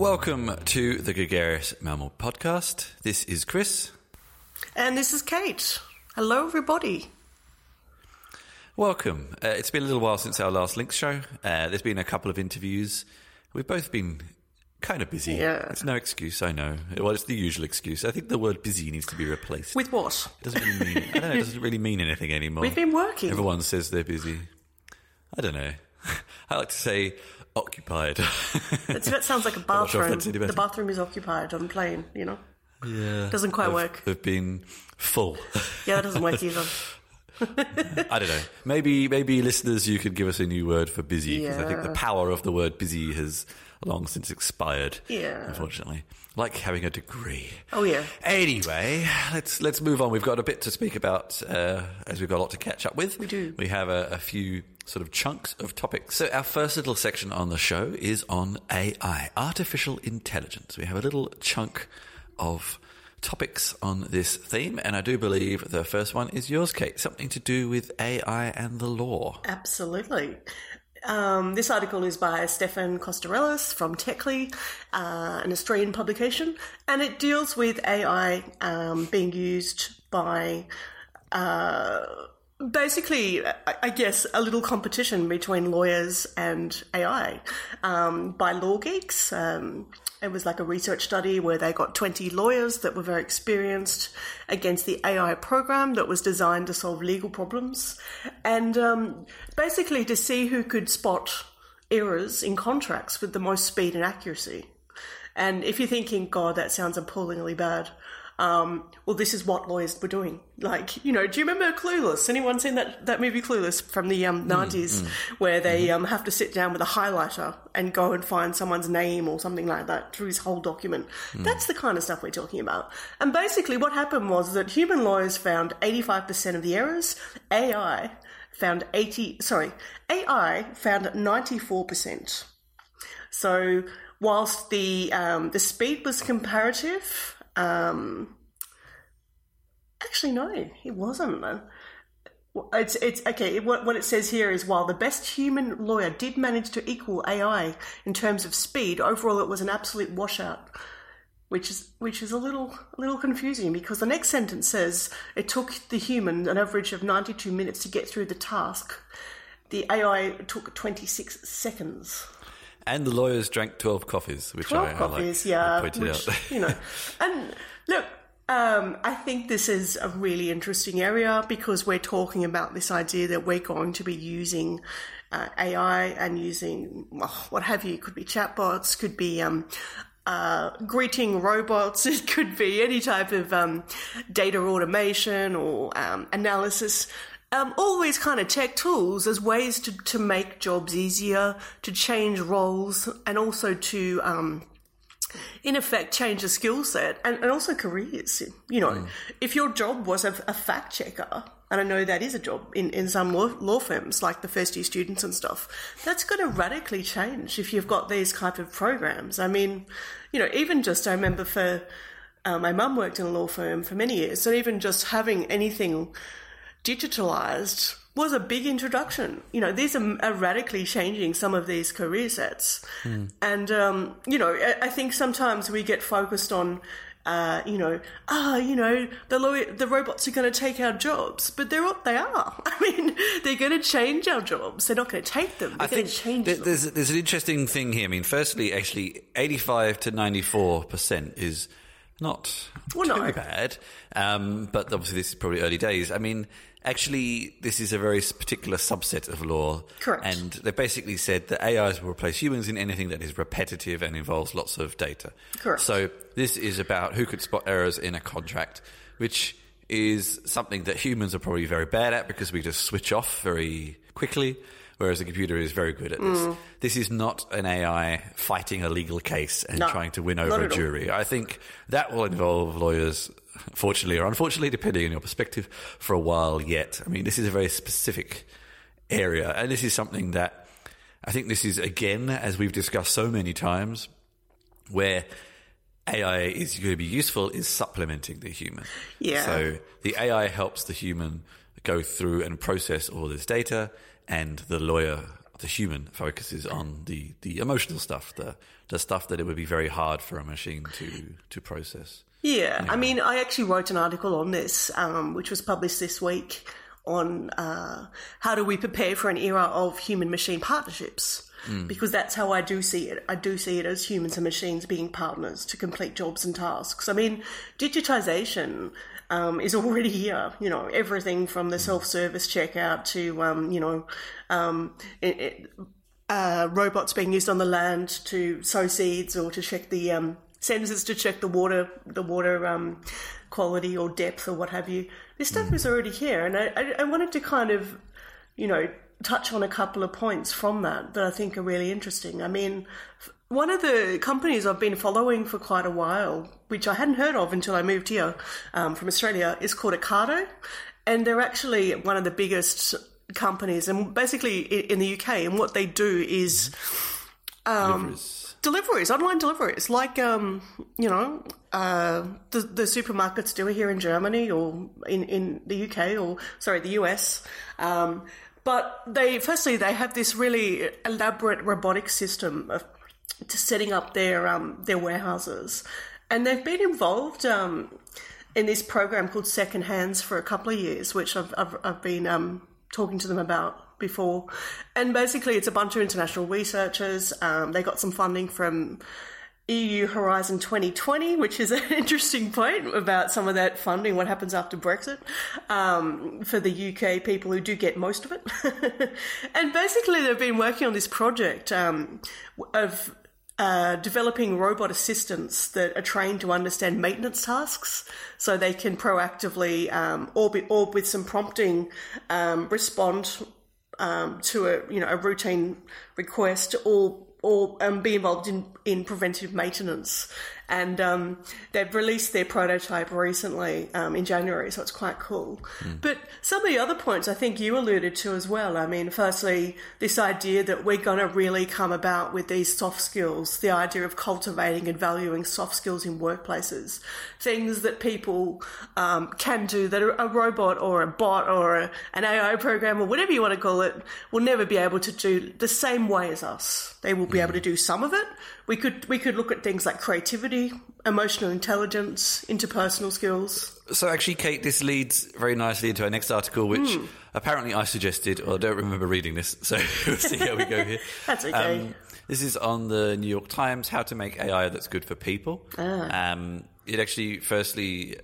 Welcome to the Gregarious Mammal Podcast. This is Chris. And this is Cate. Hello, everybody. Welcome. Uh, it's been a little while since our last Links show. Uh, there's been a couple of interviews. We've both been kind of busy. Yeah. It's no excuse, I know. Well, it's the usual excuse. I think the word busy needs to be replaced. With what? it doesn't really mean, I don't know, it doesn't really mean anything anymore. We've been working. Everyone says they're busy. I don't know. I like to say occupied. That's, that sounds like a not sure bathroom. that's any better. the bathroom is occupied on plane, you know? yeah. Doesn't quite Have- work. Have been full. Yeah, that doesn't work either. I don't know. Maybe, maybe listeners, you could give us a new word for busy because I think the power of the word busy has long since expired. Yeah. unfortunately, like having a degree. Oh, yeah. Anyway, let's let's move on. We've got a bit to speak about uh, as we've got a lot to catch up with. We do. We have a, a few sort of chunks of topics. So our first little section on the show is on AI, artificial intelligence. We have a little chunk of topics on this theme, and I do believe the first one is yours, Cate. Something to do with AI and the law. Absolutely. Um, this article is by Stefan Costarellis from Techly, uh, an Australian publication, and it deals with AI um, being used by uh, basically, I guess, a little competition between lawyers and AI um, by LawGeex. Um, it was like a research study where they got 20 lawyers that were very experienced against the AI program that was designed to solve legal problems. And um, basically to see who could spot errors in contracts with the most speed and accuracy. And if you're thinking, God, that sounds appallingly bad, um, well, this is what lawyers were doing. Like, you know, do you remember Clueless? Anyone seen that, that movie Clueless from the um, 90s where they um, have to sit down with a highlighter and go and find someone's name or something like that through his whole document? That's the kind of stuff we're talking about. And basically, what happened was that human lawyers found 85% of the errors, AI found 80, sorry, AI found 94%. So whilst the um, the speed was comparative, um, actually no, it wasn't. It's it's okay. What what it says here is while the best human lawyer did manage to equal AI in terms of speed, overall it was an absolute washout. Which is which is a little a little confusing because the next sentence says it took the human an average of ninety two minutes to get through the task. The AI took twenty six seconds. And the lawyers drank 12 coffees, which Twelve I, I copies, like. yeah. I pointed which, out. you know, and look, um, I think this is a really interesting area because we're talking about this idea that we're going to be using uh, AI and using well, what have you. Could be chatbots, could be um, uh, greeting robots. It could be any type of um, data automation or um, analysis. Um, all these kind of tech tools as ways to, to make jobs easier, to change roles, and also to, um, in effect, change the skill set and, and also careers. You know, if your job was a, a fact checker, and I know that is a job in, in some law, law firms, like the first year students and stuff, that's going to radically change if you've got these type of programs. I mean, you know, even just, I remember for, uh, my mum worked in a law firm for many years, so even just having anything digitalized was a big introduction. You know, these are, are radically changing some of these career sets. And, um, you know, I, I think sometimes we get focused on, uh, you know, ah, you know, the lawyer, the robots are going to take our jobs, but they're what they are. I mean, they're going to change our jobs. They're not going to take them. They're I think change th- them. there's there's an interesting thing here. I mean, firstly, actually, 85 to 94 percent is not Well, too no. bad. Um, but obviously, this is probably early days. I mean, actually, this is a very particular subset of law. Correct. And they basically said that AIs will replace humans in anything that is repetitive and involves lots of data. Correct. So this is about who could spot errors in a contract, which is something that humans are probably very bad at because we just switch off very quickly, whereas a computer is very good at this. Mm. This is not an AI fighting a legal case and No, trying to win over a at all. jury. I think that will involve lawyers, fortunately or unfortunately, depending on your perspective, for a while yet. I mean, this is a very specific area, and this is something that I think this is again, as we've discussed so many times, where AI is going to be useful is supplementing the human. Yeah. So the AI helps the human go through and process all this data, and the lawyer the human focuses on the, the emotional stuff, the the stuff that it would be very hard for a machine to to process. Yeah, I mean, I actually wrote an article on this, um, which was published this week on uh, how do we prepare for an era of human machine partnerships. Because that's how I do see it. I do see it as humans and machines being partners to complete jobs and tasks. I mean, digitization um, is already here. You know, everything from the self-service checkout to um, you know, um, it, it, uh, robots being used on the land to sow seeds or to check the um, sensors to check the water, the water um, quality or depth or what have you. This stuff is already here, and I, I, wanted to kind of, you know, touch on a couple of points from that that I think are really interesting. I mean, f- one of the companies I've been following for quite a while, which I hadn't heard of until I moved here um, from Australia, is called Ocado, and they're actually one of the biggest companies, and basically in the UK. And what they do is Deliveries. Deliveries, online deliveries, like um, you know, uh, the the supermarkets do here in Germany or in in the UK or sorry, the US. Um, but they firstly they have this really elaborate robotic system of to setting up their um their warehouses, and they've been involved um in this program called Second Hands for a couple of years, which I've I've, I've been um talking to them about before. And basically, it's a bunch of international researchers. Um, they got some funding from EU Horizon 2020, which is an interesting point about some of that funding, what happens after Brexit, um, for the UK people who do get most of it. and basically, they've been working on this project um, of uh, developing robot assistants that are trained to understand maintenance tasks so they can proactively um, or, be, or with some prompting um, respond um, to a you know a routine request or or um, be involved in, in preventive maintenance. And um, they've released their prototype recently um, in January, so it's quite cool. But some of the other points I think you alluded to as well. I mean, firstly, this idea that we're going to really come about with these soft skills, the idea of cultivating and valuing soft skills in workplaces, things that people um, can do that a robot or a bot or a, an AI program or whatever you want to call it will never be able to do the same way as us. They will be able to do some of it. We could we could look at things like creativity, emotional intelligence, interpersonal skills. So actually, Cate, this leads very nicely into our next article, which apparently I suggested, or I don't remember reading this. So we'll see how we go here. That's okay. Um, this is on the New York Times, how to make AI that's good for people. Um, it actually, firstly,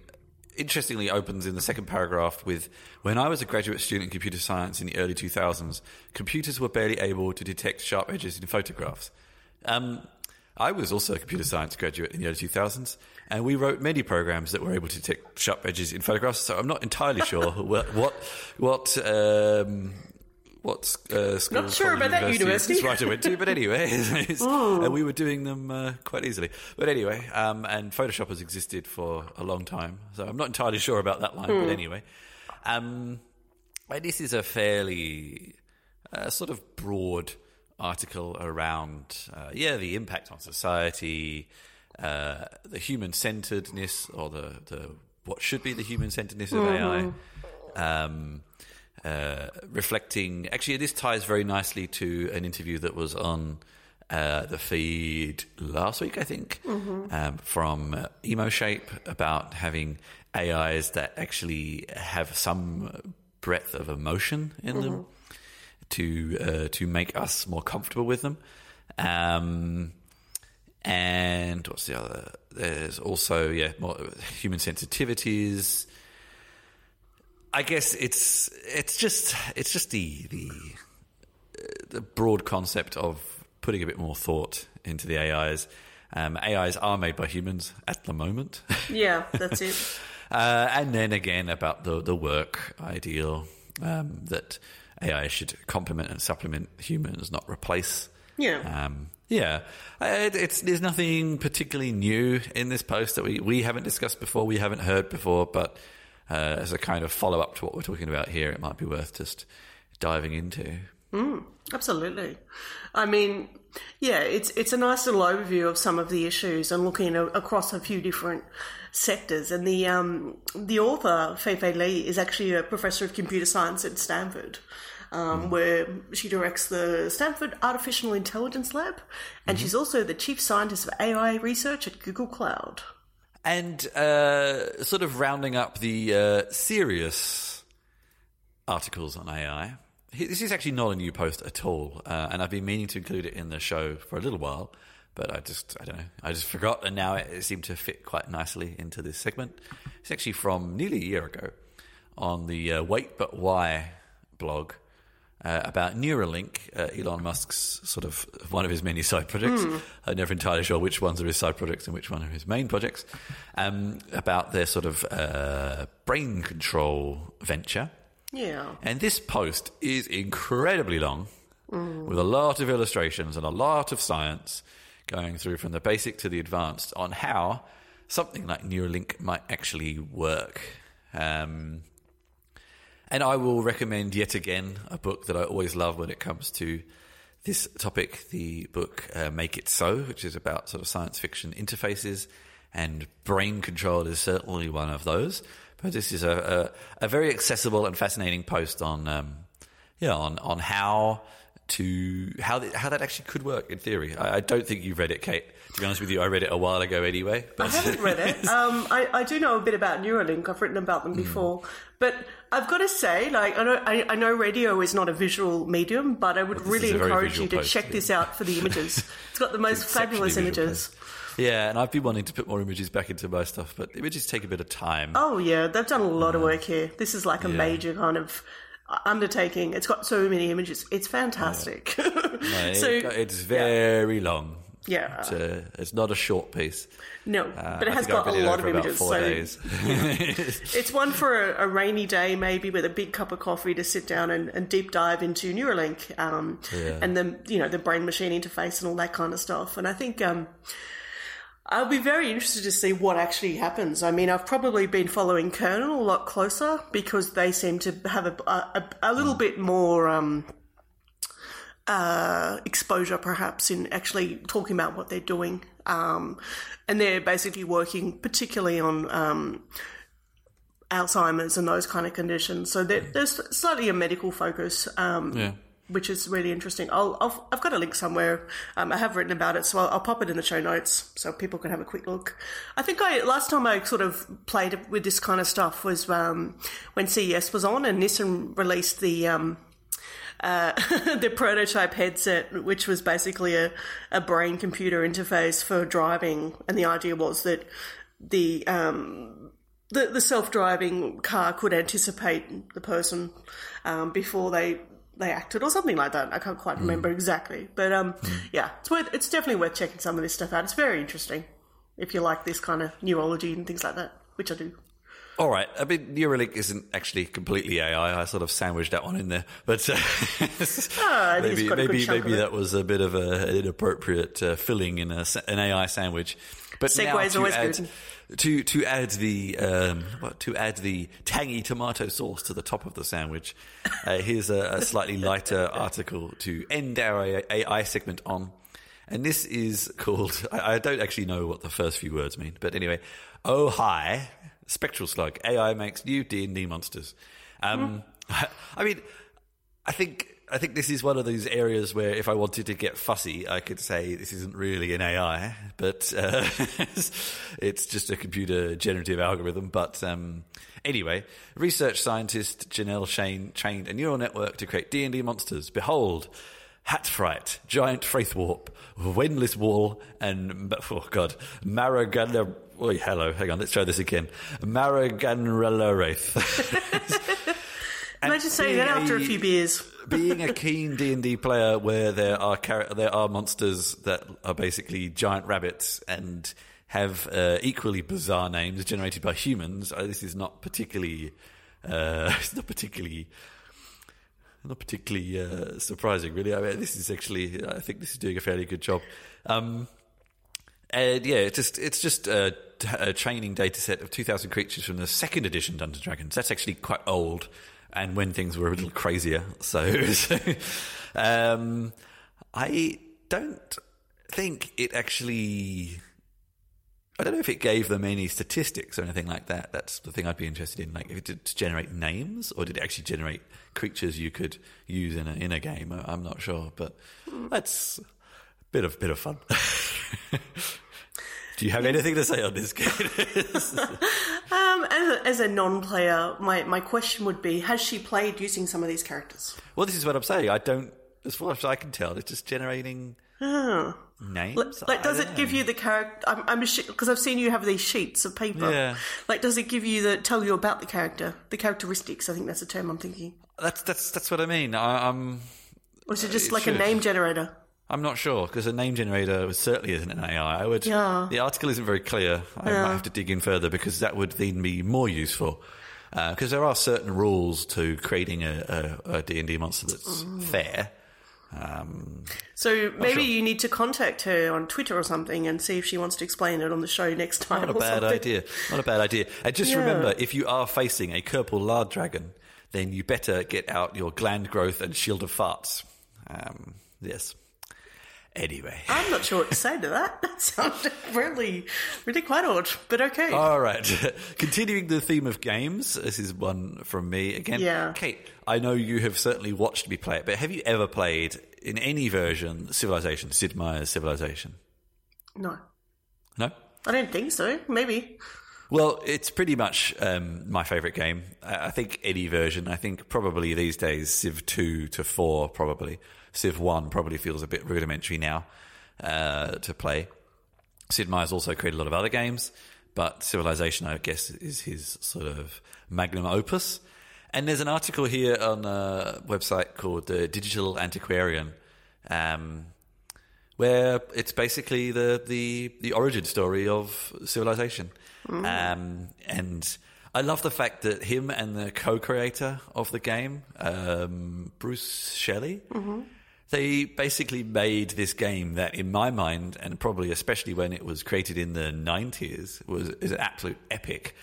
interestingly opens in the second paragraph with when I was a graduate student in computer science in the early 2000s, computers were barely able to detect sharp edges in photographs. Um, I was also a computer science graduate in the early 2000s, and we wrote many programs that were able to detect sharp edges in photographs. So I'm not entirely sure what what what um, what uh, school, Not sure about that university. this writer went to, but anyway, it's- and we were doing them uh, quite easily. But anyway, um, and Photoshop has existed for a long time, so I'm not entirely sure about that line. But anyway, um, this is a fairly uh, sort of broad article around, uh, yeah, the impact on society, uh, the human centeredness, or the, the what should be the human centeredness of AI. Um, uh, reflecting, actually, this ties very nicely to an interview that was on uh, the feed last week, I think, um, from uh, Emoshape about having AIs that actually have some breadth of emotion in them to uh, to make us more comfortable with them. Um, and what's the other? There's also yeah, more human sensitivities. I guess it's it's just it's just the the uh, the broad concept of putting a bit more thought into the AIs. Um, AIs are made by humans at the moment. Yeah, that's it. Uh, and then again about the the work ideal um, that AI should complement and supplement humans, not replace. Yeah. Um, yeah, it, it's there's nothing particularly new in this post that we, we haven't discussed before, we haven't heard before, but uh, as a kind of follow up to what we're talking about here, it might be worth just diving into. Absolutely. I mean, yeah, it's it's a nice little overview of some of the issues and looking a, across a few different sectors. And the um, the author Fei-Fei Li is actually a professor of computer science at Stanford. Um, Where she directs the Stanford Artificial Intelligence Lab, and she's also the chief scientist of AI research at Google Cloud. And uh, sort of rounding up the uh, serious articles on AI. This is actually not a new post at all, uh, and I've been meaning to include it in the show for a little while, but I just I don't know I just forgot, and now it seemed to fit quite nicely into this segment. It's actually from nearly a year ago on the uh, Wait But Why blog. Uh, about Neuralink, uh, Elon Musk's sort of one of his many side projects. I'm never entirely sure which ones are his side projects and which one are his main projects. Um, about their sort of uh, brain control venture. Yeah. And this post is incredibly long, with a lot of illustrations and a lot of science going through from the basic to the advanced on how something like Neuralink might actually work. Um, and I will recommend yet again a book that I always love when it comes to this topic the book uh, Make It So, which is about sort of science fiction interfaces, and brain control is certainly one of those. But this is a, a, a very accessible and fascinating post on, um, yeah, on, on how to how th- how that actually could work in theory. I, I don't think you've read it, Cate. To be honest with you, I read it a while ago anyway. I haven't read it. Um, I, I do know a bit about Neuralink. I've written about them Hmm. before, but I've got to say, like, I know I, I know radio is not a visual medium, but I would really a very encourage you to post, check yeah. this out for the images. It's got the most fabulous images. Yeah, and I've been wanting to put more images back into my stuff, but images take a bit of time. Oh yeah, they've done a lot of work here. This is like a major kind of undertaking. It's got so many images. It's fantastic. No, so it- it's very long. yeah, It's, uh, it's not a short piece. no, Uh, but it has got a lot of images. So. It's one for a, a rainy day, maybe with a big cup of coffee to sit down and, and deep dive into Neuralink um, and the you know the brain machine interface and all that kind of stuff. And I think um, I'll be very interested to see what actually happens. I mean, I've probably been following Kernel a lot closer because they seem to have a, a, a little bit more. Um, uh, exposure, perhaps, in actually talking about what they're doing. Um, and they're basically working particularly on um, Alzheimer's and those kind of conditions. So there- there's slightly a medical focus, um, yeah. Which is really interesting. I'll, I'll, I've got a link somewhere. Um, I have written about it, so I'll, I'll pop it in the show notes so people can have a quick look. I think I last time I sort of played with this kind of stuff was um, when CES was on and Nissan released the. Um, uh, the prototype headset, which was basically a, a brain computer interface for driving, and the idea was that the um, the, the self driving car could anticipate the person um, before they they acted or something like that. I can't quite remember exactly, but um, yeah, it's worth it's definitely worth checking some of this stuff out. It's very interesting if you like this kind of neurology and things like that, which I do. All right. I mean, Neuralink isn't actually completely AI. I sort of sandwiched that one in there, but uh, it's maybe got a good maybe maybe that was a bit of a, an inappropriate uh, filling in a, an AI sandwich. But now Segway's to always add, good. To to add the um, what, to add the tangy tomato sauce to the top of the sandwich, uh, here's a, a slightly lighter article to end our AI segment on. And this is called, I, I don't actually know what the first few words mean, but anyway, Oh Hi, Spectral Slug, AI makes new D&D monsters. Um, I mean, I think I think this is one of those areas where if I wanted to get fussy, I could say this isn't really an AI, but uh, it's just a computer generative algorithm. But um, anyway, research scientist Janelle Shane trained a neural network to create D and D monsters. Behold. Hat Fright, Giant Faith Warp, Wendless Wall, and, oh god, Maragana, oh, hello, hang on, let's try this again. Maraganrella Wraith. Imagine saying that after a- few beers. Being a keen D and D player, where there are char- there are monsters that are basically giant rabbits and have uh, equally bizarre names generated by humans, uh, this is not particularly uh, it's not particularly not particularly uh, surprising, really. I mean, this is actually I think this is doing a fairly good job. Um, and yeah, it's just it's just a, a training data set of 2,000 creatures from the second edition Dungeons Dragons. That's actually quite old. And when things were a little crazier. So, so um, I don't think it actually. I don't know if it gave them any statistics or anything like that. That's the thing I'd be interested in. Like, if it did generate names, or did it actually generate creatures you could use in a in a game? I'm not sure, but that's a bit of bit of fun. Do you have anything to say on this game? As a, as a non-player, my, my question would be: Has she played using some of these characters? well, this is what I'm saying. I don't, as far as I can tell, it's just generating names. Like, does it don't give you the character? I'm, I'm because I've seen you have these sheets of paper. Yeah. Like, does it give you the tell you about the character, the characteristics? I think that's the term I'm thinking. That's that's that's what I mean. I, I'm Or is it just like should. a name generator? I'm not sure because a name generator certainly isn't an AI. I would. Yeah. The article isn't very clear. I might have to dig in further because that would then be more useful. Because there are certain rules to creating a, a, a D&D monster that's Mm. fair. Um, So maybe sure. you need to contact her on Twitter or something and see if she wants to explain it on the show next time. not a bad something. idea. Not a bad idea. And just Yeah. remember, if you are facing a Kerpal Lard Dragon, then you better get out your gland growth and shield of farts. Um, yes. Anyway. I'm not sure what to say to that. That sounded really, really quite odd, but okay. All right. Continuing the theme of games, this is one from me again. Yeah. Cate, I know you have certainly watched me play it, but have you ever played in any version Civilization, Sid Meier's Civilization? no, No? I don't think so. Maybe. Well, it's pretty much um, my favourite game. I I think any version. I think probably these days Civ 2 to 4 probably. Civ 1 probably feels a bit rudimentary now uh, to play. Sid Meier's also created a lot of other games, but Civilization, I guess, is his sort of magnum opus. And there's an article here on a website called the Digital Antiquarian, um, where it's basically the, the, the origin story of Civilization. Um, and I love the fact that him and the co-creator of the game, um, Bruce Shelley, they basically made this game that, in my mind, and probably especially when it was created in the nineties, was is an absolute epic.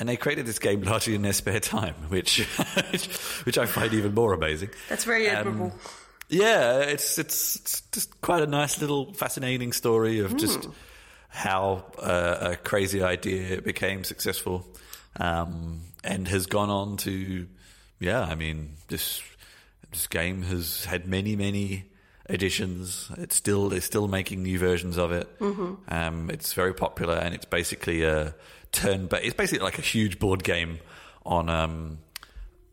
And they created this game largely in their spare time, which which I find even more amazing. That's very Um, admirable. Yeah, it's it's, it's just quite a nice little fascinating story of just how uh, a crazy idea became successful, um, and has gone on to, yeah, I mean this this game has had many many editions. It's still they're still making new versions of it. Um, it's very popular, and it's basically a turn, but it's basically like a huge board game on. Um,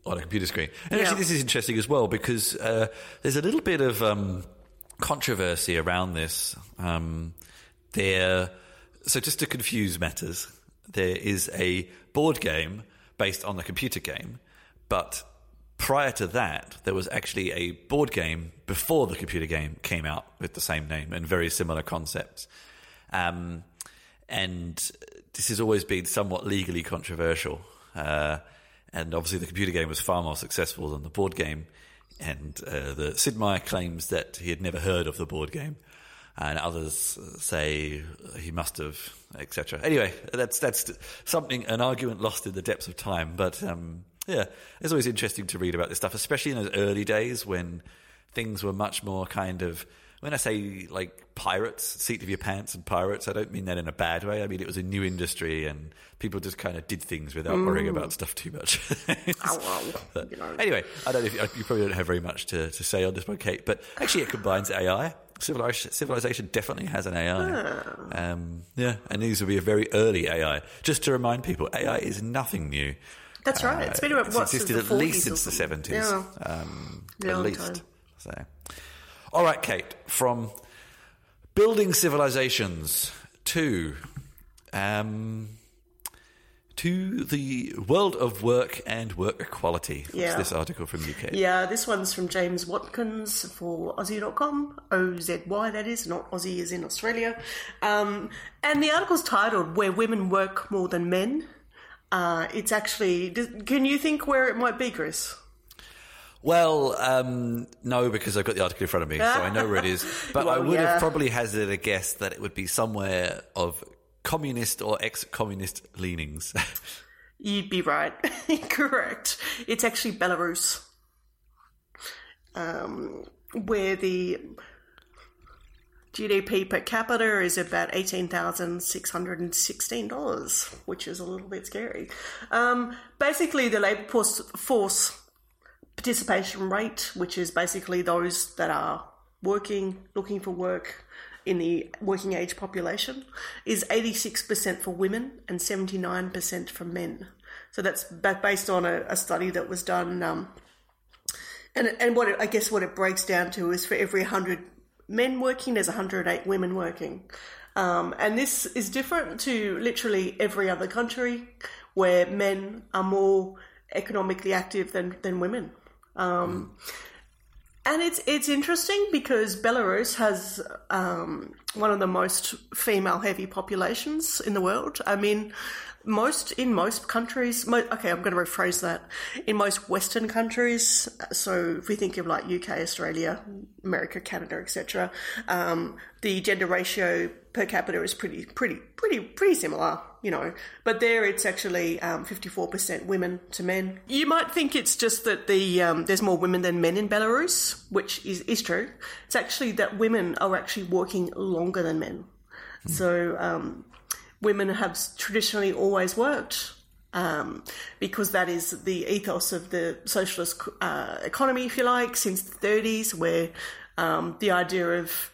on a computer screen. And Yeah. actually, this is interesting as well because uh, there's a little bit of um, controversy around this. Um, there, so just to confuse matters, there is a board game based on the computer game, but prior to that, there was actually a board game before the computer game came out with the same name and very similar concepts. Um, and this has always been somewhat legally controversial. Uh, and obviously, the computer game was far more successful than the board game. And uh, the Sid Meier claims that he had never heard of the board game, and others say he must have, etc. Anyway, that's that's something an argument lost in the depths of time. But um, yeah, it's always interesting to read about this stuff, especially in those early days when things were much more kind of. When I say like pirates, seat of your pants and pirates, I don't mean that in a bad way. I mean it was a new industry and people just kind of did things without worrying about stuff too much. Oh, But. Anyway, I don't know if you, you probably don't have very much to, to say on this one, Cate, but actually it combines AI. Civilization, civilization definitely has an AI. Um, yeah, and these will be a very early AI. Just to remind people, AI is nothing new. That's right. It's been about, It's what, since existed at least since the seventies. Yeah. Um, at least. time. So, all right, Cate. From building civilizations to um, to the world of work and work equality. What's Yeah. this article from UK? Yeah, this one's from James Watkins for Ozy.com. O Z Y, that is, not Aussie is in Australia. Um, and the article's titled Where Women Work More Than Men. Uh, it's actually. Can you think where it might be, Chris? Well, um, no, because I've got the article in front of me, so I know where it is. But I would yeah. have probably hazarded a guess that it would be somewhere of communist or ex-communist leanings. You'd be right. Correct. It's actually Belarus, um, where the GDP per capita is about $18,616, which is a little bit scary. Um, basically, the labour force, participation rate, which is basically those that are working, looking for work in the working age population, is 86% for women and 79% for men. So that's based on a, a study that was done. Um, and, and what it, I guess what it breaks down to is for every 100 men working, there's 108 women working. Um, and this is different to literally every other country where men are more economically active than, than women. Um, mm. And it's it's interesting because Belarus has um, one of the most female heavy populations in the world. I mean, most in most countries mo- okay i'm going to rephrase that. In most western countries so if we think of like uk australia america canada etc um, the gender ratio per capita is pretty pretty pretty pretty similar you know. But there it's actually um, 54% women to men. You might think it's just that the um, there's more women than men in belarus which is, is true. It's actually that women are actually working longer than men so um, women have traditionally always worked um, because that is the ethos of the socialist uh, economy, if you like, since the 30s, where um, the idea of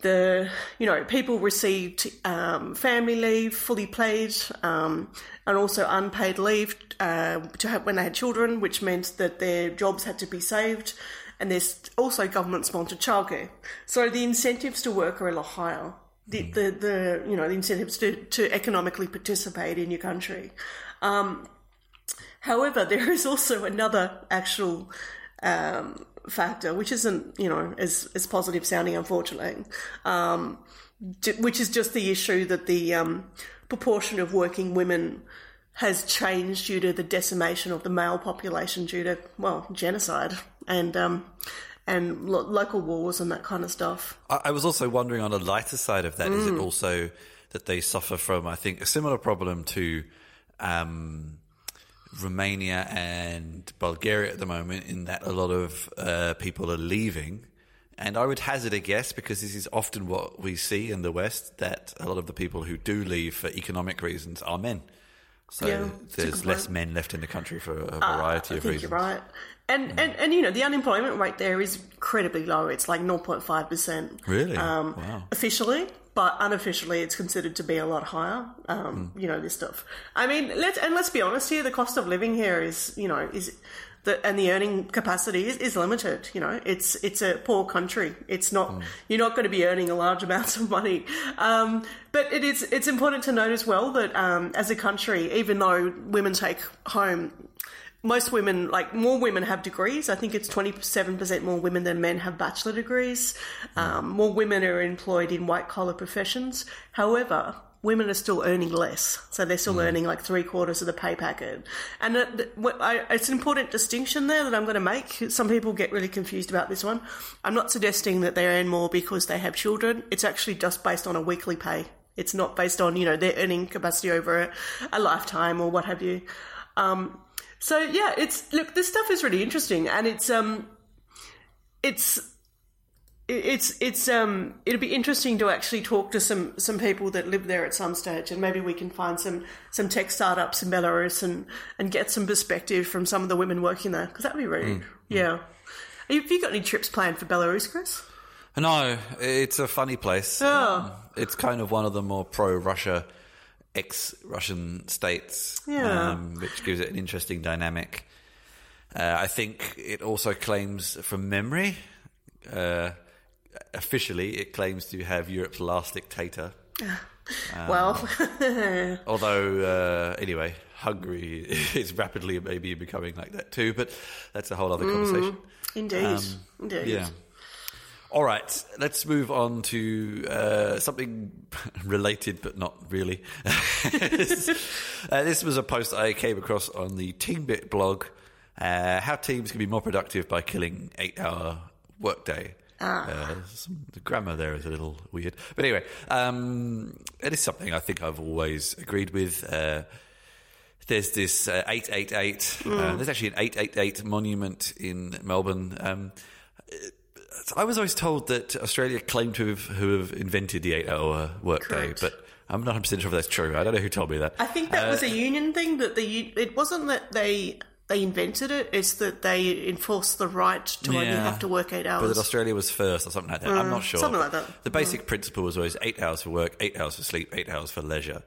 the you know people received um, family leave, fully paid, um, and also unpaid leave uh, to have when they had children, which meant that their jobs had to be saved. And there's also government sponsored childcare. So the incentives to work are a lot higher the, the, the you know the incentives to, to economically participate in your country. Um, however, there is also another actual um, factor, which isn't you know as as positive sounding, unfortunately, um, which is just the issue that the um, proportion of working women has changed due to the decimation of the male population due to well genocide and um, and lo- local wars and that kind of stuff. I-, I was also wondering on the lighter side of that, mm. is it also that they suffer from, I think, a similar problem to um, Romania and Bulgaria at the moment, in that a lot of uh, people are leaving. And I would hazard a guess, because this is often what we see in the West, that a lot of the people who do leave for economic reasons are men. So yeah, there's less men left in the country for a uh, variety uh, of reasons. You're right. And, mm. and and you know the unemployment rate there is incredibly low. It's like 0.5 percent. Really? Um, wow. Officially, but unofficially, it's considered to be a lot higher. Um, mm. You know this stuff. I mean, let's and let's be honest here. The cost of living here is you know is the, and the earning capacity is, is limited. You know, it's it's a poor country. It's not mm. you're not going to be earning a large amounts of money. Um, but it is it's important to note as well that um, as a country, even though women take home most women, like more women have degrees. I think it's 27% more women than men have bachelor degrees. Um, more women are employed in white collar professions. However, women are still earning less. So they're still mm. earning like three quarters of the pay packet. And it's an important distinction there that I'm going to make. Some people get really confused about this one. I'm not suggesting that they earn more because they have children. It's actually just based on a weekly pay. It's not based on, you know, their earning capacity over a, a lifetime or what have you. Um, so yeah, it's look, this stuff is really interesting, and it's um, it's it's it's um it'll be interesting to actually talk to some some people that live there at some stage and maybe we can find some some tech startups in Belarus and and get some perspective from some of the women working there because that'd be really mm, yeah. Have you got any trips planned for Belarus, Chris? No, it's a funny place. Oh. It's kind of one of the more pro Russia ex-Russian states, yeah. um, which gives it an interesting dynamic. Uh, I think it also claims, from memory, uh, officially, it claims to have Europe's last dictator. Um, well, although uh, anyway, Hungary is rapidly maybe becoming like that too, but that's a whole other conversation. Mm, indeed, um, indeed. Yeah. All right, let's move on to uh, something related, but not really. this, uh, this, was a post I came across on the Teambit blog. Uh, how teams can be more productive by killing eight-hour workday. Ah. Uh, some, the grammar there is a little weird, but anyway, um, it is something I think I've always agreed with. Uh, there's this uh, 888. Uh, there's actually an 888 monument in Melbourne. Um, I was always told that Australia claimed to have, who have invented the eight-hour workday, but I'm not 100 percent sure if that's true. I don't know who told me that. I think that was Uh, a union thing that the it wasn't that they they invented it; it's that they enforced the right to only have to work eight But hours. that Australia was first or something like that. I'm not sure. Mm, something like that. The basic principle was always eight hours for work, eight hours for sleep, eight hours for leisure.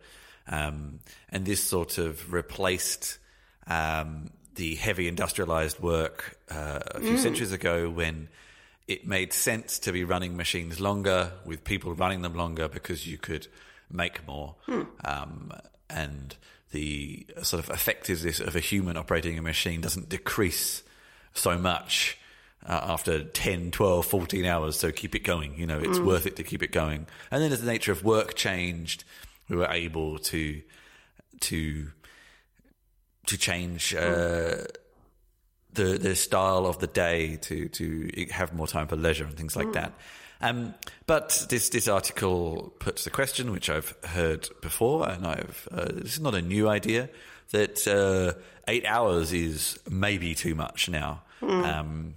Um, and this sort of replaced um, the heavy industrialized work uh, a Mm. few centuries ago when it made sense to be running machines longer with people running them longer because you could make more. Hmm. Um, and the sort of effectiveness of a human operating a machine doesn't decrease so much uh, after 10, 12, 14 hours. So keep it going. You know, it's worth it to keep it going. And then as the nature of work changed, we were able to, to, to change, uh, the, the style of the day to, to have more time for leisure and things like that. Um, but this, this article puts the question, which I've heard before, and I've, uh, this is not a new idea, that uh, eight hours is maybe too much now. Um,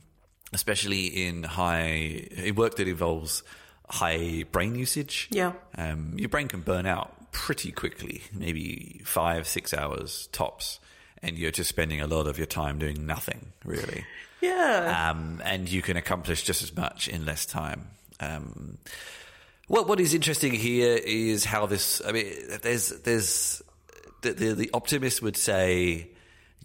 especially in high in work that involves high brain usage. Yeah. um, your brain can burn out pretty quickly, maybe five, six hours tops, and you're just spending a lot of your time doing nothing really. yeah, Um, and you can accomplish just as much in less time. Um, what what is interesting here is how this. I mean, there's there's the the, the optimist would say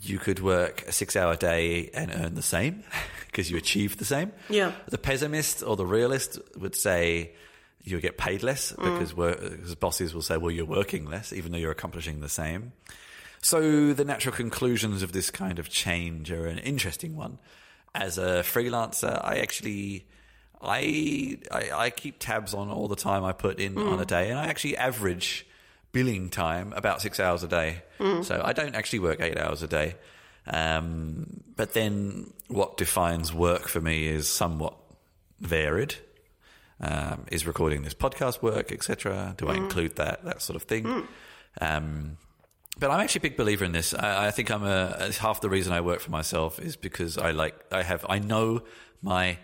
you could work a six hour day and earn the same because you achieve the same. Yeah. The pessimist or the realist would say you'll get paid less because, work, because bosses will say, well, you're working less, even though you're accomplishing the same. So the natural conclusions of this kind of change are an interesting one. As a freelancer, I actually I I, I keep tabs on all the time I put in on a day, and I actually average billing time about six hours a day. So I don't actually work eight hours a day. Um, but then what defines work for me is somewhat varied. Um, is recording this podcast work, etc. Do I include that that sort of thing? Um, but I'm actually a big believer in this. I, I think I'm a half the reason I work for myself is because I like I have I know my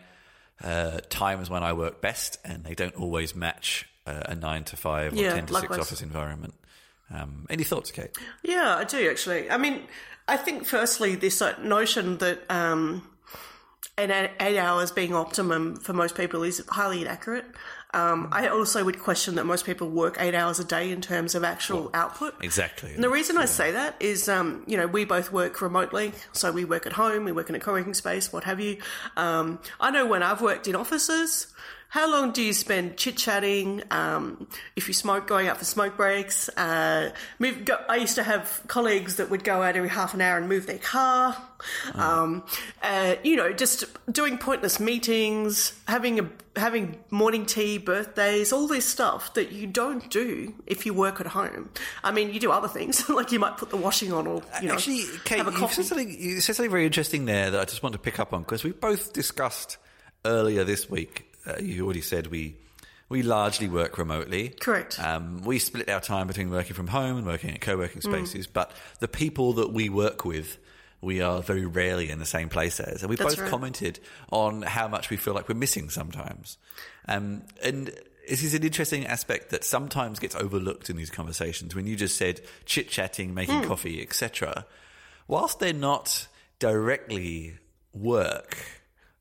uh, times when I work best, and they don't always match uh, a nine to five or Yeah, ten to likewise. six office environment. Um, any thoughts, Cate? Yeah, I do actually. I mean, I think firstly this uh, notion that um, an eight eight hours being optimum for most people is highly inaccurate. Um, I also would question that most people work eight hours a day in terms of actual output. Exactly. And the reason I say that is, um, you know, we both work remotely, so we work at home, we work in a co-working space, what have you. Um, I know when I've worked in offices, how long do you spend chit chatting? Um, if you smoke, going out for smoke breaks. Uh, move, go, I used to have colleagues that would go out every half an hour and move their car. Um, uh, you know, just doing pointless meetings, having a having morning tea, birthdays, all this stuff that you don't do if you work at home. I mean, you do other things, like you might put the washing on, or you know, Actually, Cate, have a you coffee. said, something, you said something very interesting there that I just want to pick up on because we both discussed earlier this week. Uh, you already said we we largely work remotely. Correct. Um, we split our time between working from home and working at co-working Mm. spaces, but the people that we work with, we are very rarely in the same place as. And we That's both right. commented on how much we feel like we're missing sometimes. Um, and this is an interesting aspect that sometimes gets overlooked in these conversations. When you just said chit chatting, making Hmm. coffee, etc., whilst they're not directly work,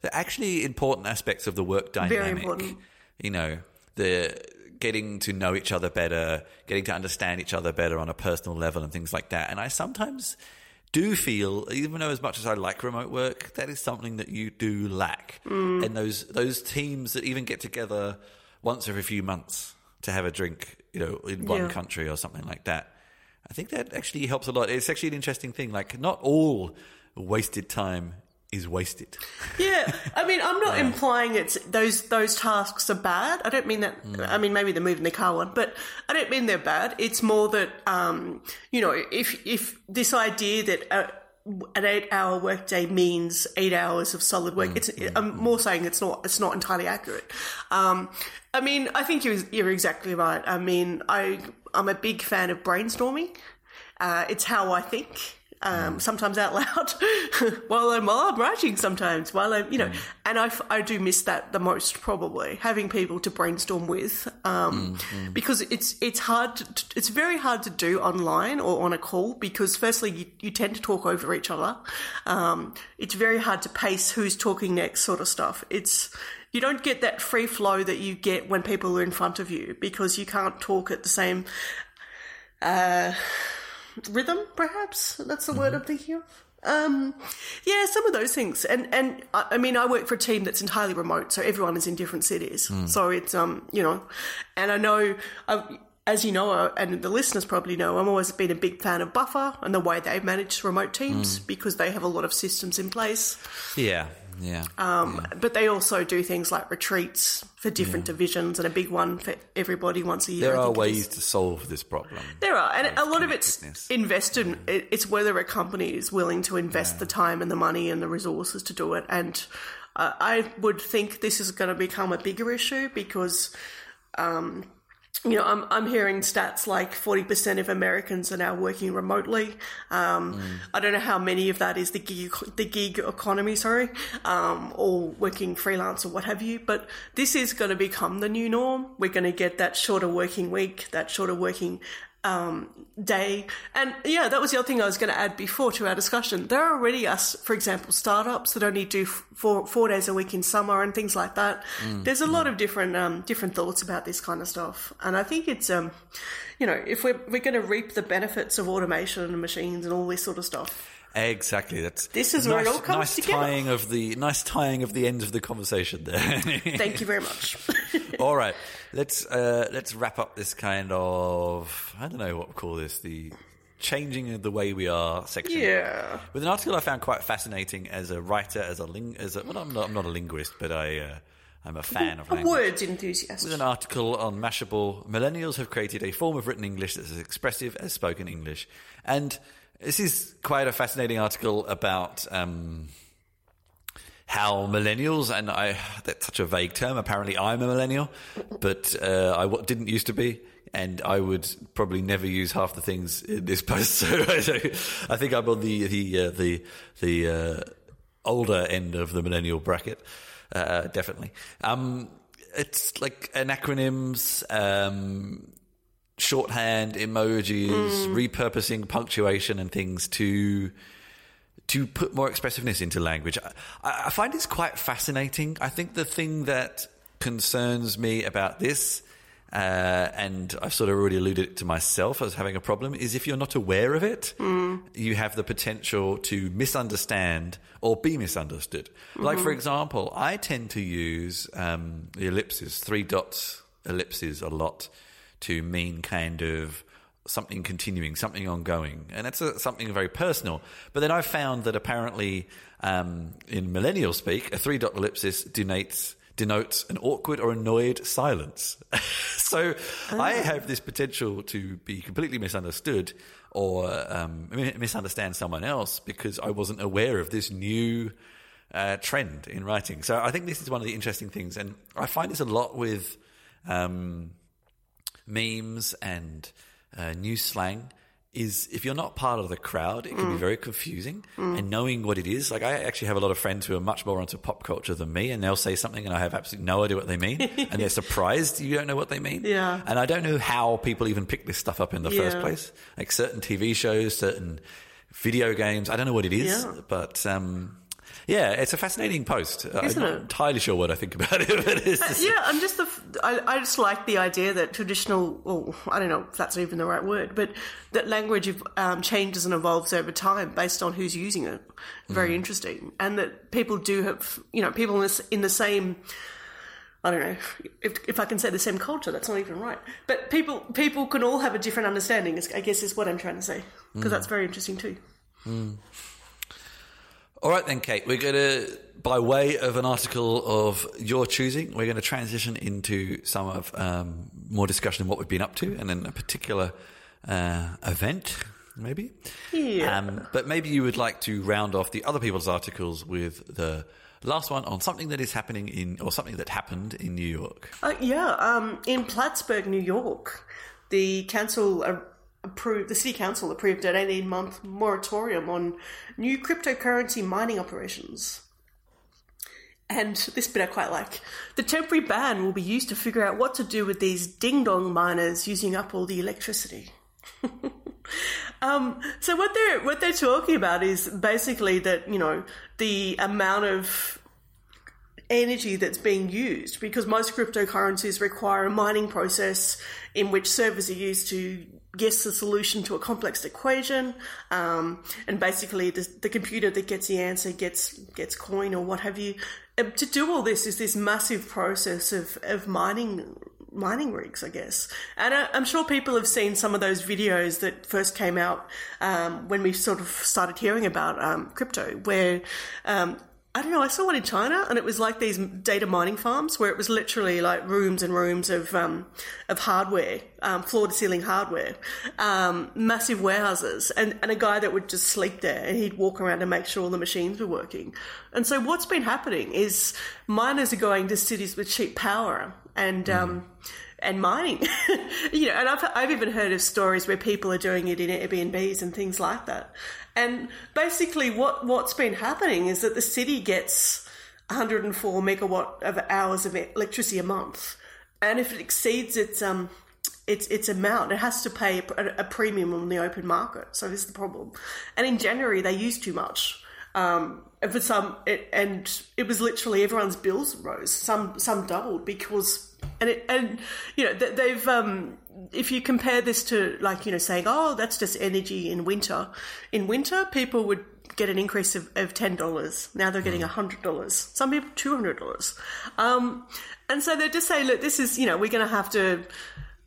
they're actually important aspects of the work dynamic. Very important. You know, the getting to know each other better, getting to understand each other better on a personal level, and things like that. And I sometimes do feel, even though as much as I like remote work, that is something that you do lack. Mm. And those those teams that even get together once every few months to have a drink, you know, in one Yeah. country or something like that. I think that actually helps a lot. It's actually an interesting thing. Like, not all wasted time is wasted. Yeah, I mean, I'm not implying it's those those tasks are bad. I don't mean that. I mean, maybe the moving the car one, but I don't mean they're bad. It's more that um, you know, if if this idea that. Uh, an eight-hour workday means eight hours of solid work. It's. I'm more saying it's not. It's not entirely accurate. Um, I mean, I think you're, you're exactly right. I mean, I I'm a big fan of brainstorming. Uh, it's how I think. Um, sometimes out loud while I'm while I'm writing. Sometimes while I'm you know, and I, f- I do miss that the most probably having people to brainstorm with um, because it's it's hard to, it's very hard to do online or on a call because firstly you, you tend to talk over each other. Um, it's very hard to pace who's talking next sort of stuff. It's you don't get that free flow that you get when people are in front of you because you can't talk at the same uh, rhythm, perhaps that's the word I'm thinking of. Um, yeah, some of those things, and and I mean, I work for a team that's entirely remote, so everyone is in different cities. So it's um, you know, and I know, I, as you know, uh, and the listeners probably know, I'm always been a big fan of Buffer and the way they've managed remote teams because they have a lot of systems in place. Yeah, yeah. Um, But they also do things like retreats for different divisions and a big one for everybody once a year. there I are think it is. ways to solve this problem. There are, and a lot of it's invested. it- It's whether a company is willing to invest the time and the money and the resources to do it. And uh, I would think this is going to become a bigger issue because, um, you know, I'm I'm hearing stats like 40% of Americans are now working remotely. Um, I don't know how many of that is the gig the gig economy, sorry, um, or working freelance or what have you. But this is going to become the new norm. We're going to get that shorter working week, that shorter working um, day. And yeah, that was the other thing I was going to add before to our discussion. There are already us, for example, startups that only do four four days a week in summer and things like that. There's a lot of different um, different thoughts about this kind of stuff, and I think it's um, you know, if we're we're going to reap the benefits of automation and machines and all this sort of stuff. Exactly. That's This is where it nice, all comes nice together. tying of the nice tying of the ends of the conversation there. Thank you very much. All right, let's uh, let's wrap up this kind of I don't know what we call this the changing of the way we are section. yeah. With an article I found quite fascinating as a writer, as a ling, as a well, I'm not, I'm not a linguist, but I uh, I'm a fan of A language. words enthusiast. With an article on Mashable, millennials have created a form of written English that's as expressive as spoken English. And this is quite a fascinating article about um, how millennials, and I that's such a vague term. Apparently, I'm a millennial, but uh, I w- didn't used to be. And I would probably never use half the things in this post. So I think I'm on the the uh, the the uh, older end of the millennial bracket, uh, definitely. Um, it's like anacronyms, um, shorthand, emojis, repurposing punctuation and things to to put more expressiveness into language. I, I find it's quite fascinating. I think the thing that concerns me about this, uh, and I've sort of already alluded to myself as having a problem, is if you're not aware of it, you have the potential to misunderstand or be misunderstood. Like, for example, I tend to use um, the ellipses, three dots ellipses a lot to mean kind of something continuing, something ongoing, and that's a, something very personal. But then I've found that apparently, um, in millennial speak, a three dot ellipsis denotes denotes an awkward or annoyed silence. so I have this potential to be completely misunderstood or um, misunderstand someone else because I wasn't aware of this new uh, trend in writing. So I think this is one of the interesting things, and I find this a lot with. Um, memes and uh, new slang is if you're not part of the crowd, it can be very confusing. And knowing what it is, like I actually have a lot of friends who are much more onto pop culture than me, and they'll say something, and I have absolutely no idea what they mean, and they're surprised you don't know what they mean. Yeah. And I don't know how people even pick this stuff up in the first place. Like certain TV shows, certain video games. I don't know what it is, Yeah. but. Um, yeah, it's a fascinating post. Uh, Isn't I'm not it? entirely sure what I think about it, but it's just, yeah, I'm just the. f- I, I just like the idea that traditional. Well, I don't know if that's even the right word, but that language um, changes and evolves over time based on who's using it. Very mm. interesting, and that people do have. You know, people in, this, in the same. I don't know if, if I can say the same culture. That's not even right. But people people can all have a different understanding. I guess is what I'm trying to say because mm. that's very interesting too. Mm. All right, then, Cate, we're going to, by way of an article of your choosing, we're going to transition into some of um, more discussion of what we've been up to and then a particular uh, event, maybe. Yeah. Um, but maybe you would like to round off the other people's articles with the last one on something that is happening in, or something that happened in New York. Uh, yeah, um, in Plattsburgh, New York, the council uh, approved. The city council approved an eighteen month moratorium on new cryptocurrency mining operations. And this bit I quite like. The temporary ban will be used to figure out what to do with these ding dong miners using up all the electricity. um, so what they're what they're talking about is basically that you know the amount of energy that's being used because most cryptocurrencies require a mining process in which servers are used to guess the solution to a complex equation, um, and basically the, the computer that gets the answer gets gets coin or what have you. And to do all this is this massive process of of mining mining rigs, I guess. And I, am sure people have seen some of those videos that first came out um, when we sort of started hearing about um, crypto, where um, I don't know. I saw one in China, and it was like these data mining farms where it was literally like rooms and rooms of um, of hardware, um, floor to ceiling hardware, um, massive warehouses, and, and a guy that would just sleep there, and he'd walk around and make sure all the machines were working. And so what's been happening is miners are going to cities with cheap power and. Mm and mining. you know, and I've, I've even heard of stories where people are doing it in Airbnbs and things like that. And basically, what, what's been happening is that the city gets 104 megawatt of hours of electricity a month. And if it exceeds its, um, its, its amount, it has to pay a, a premium on the open market. So this is the problem. And in January, they used too much. Um, and for some, it, and it was literally everyone's bills rose. Some some doubled because, and it, and you know they've um, if you compare this to like you know saying oh that's just energy in winter, in winter people would get an increase of, of ten dollars. Now they're getting hmm. hundred dollars. Some people two hundred dollars. Um, and so they're just saying, look, this is you know we're going to have to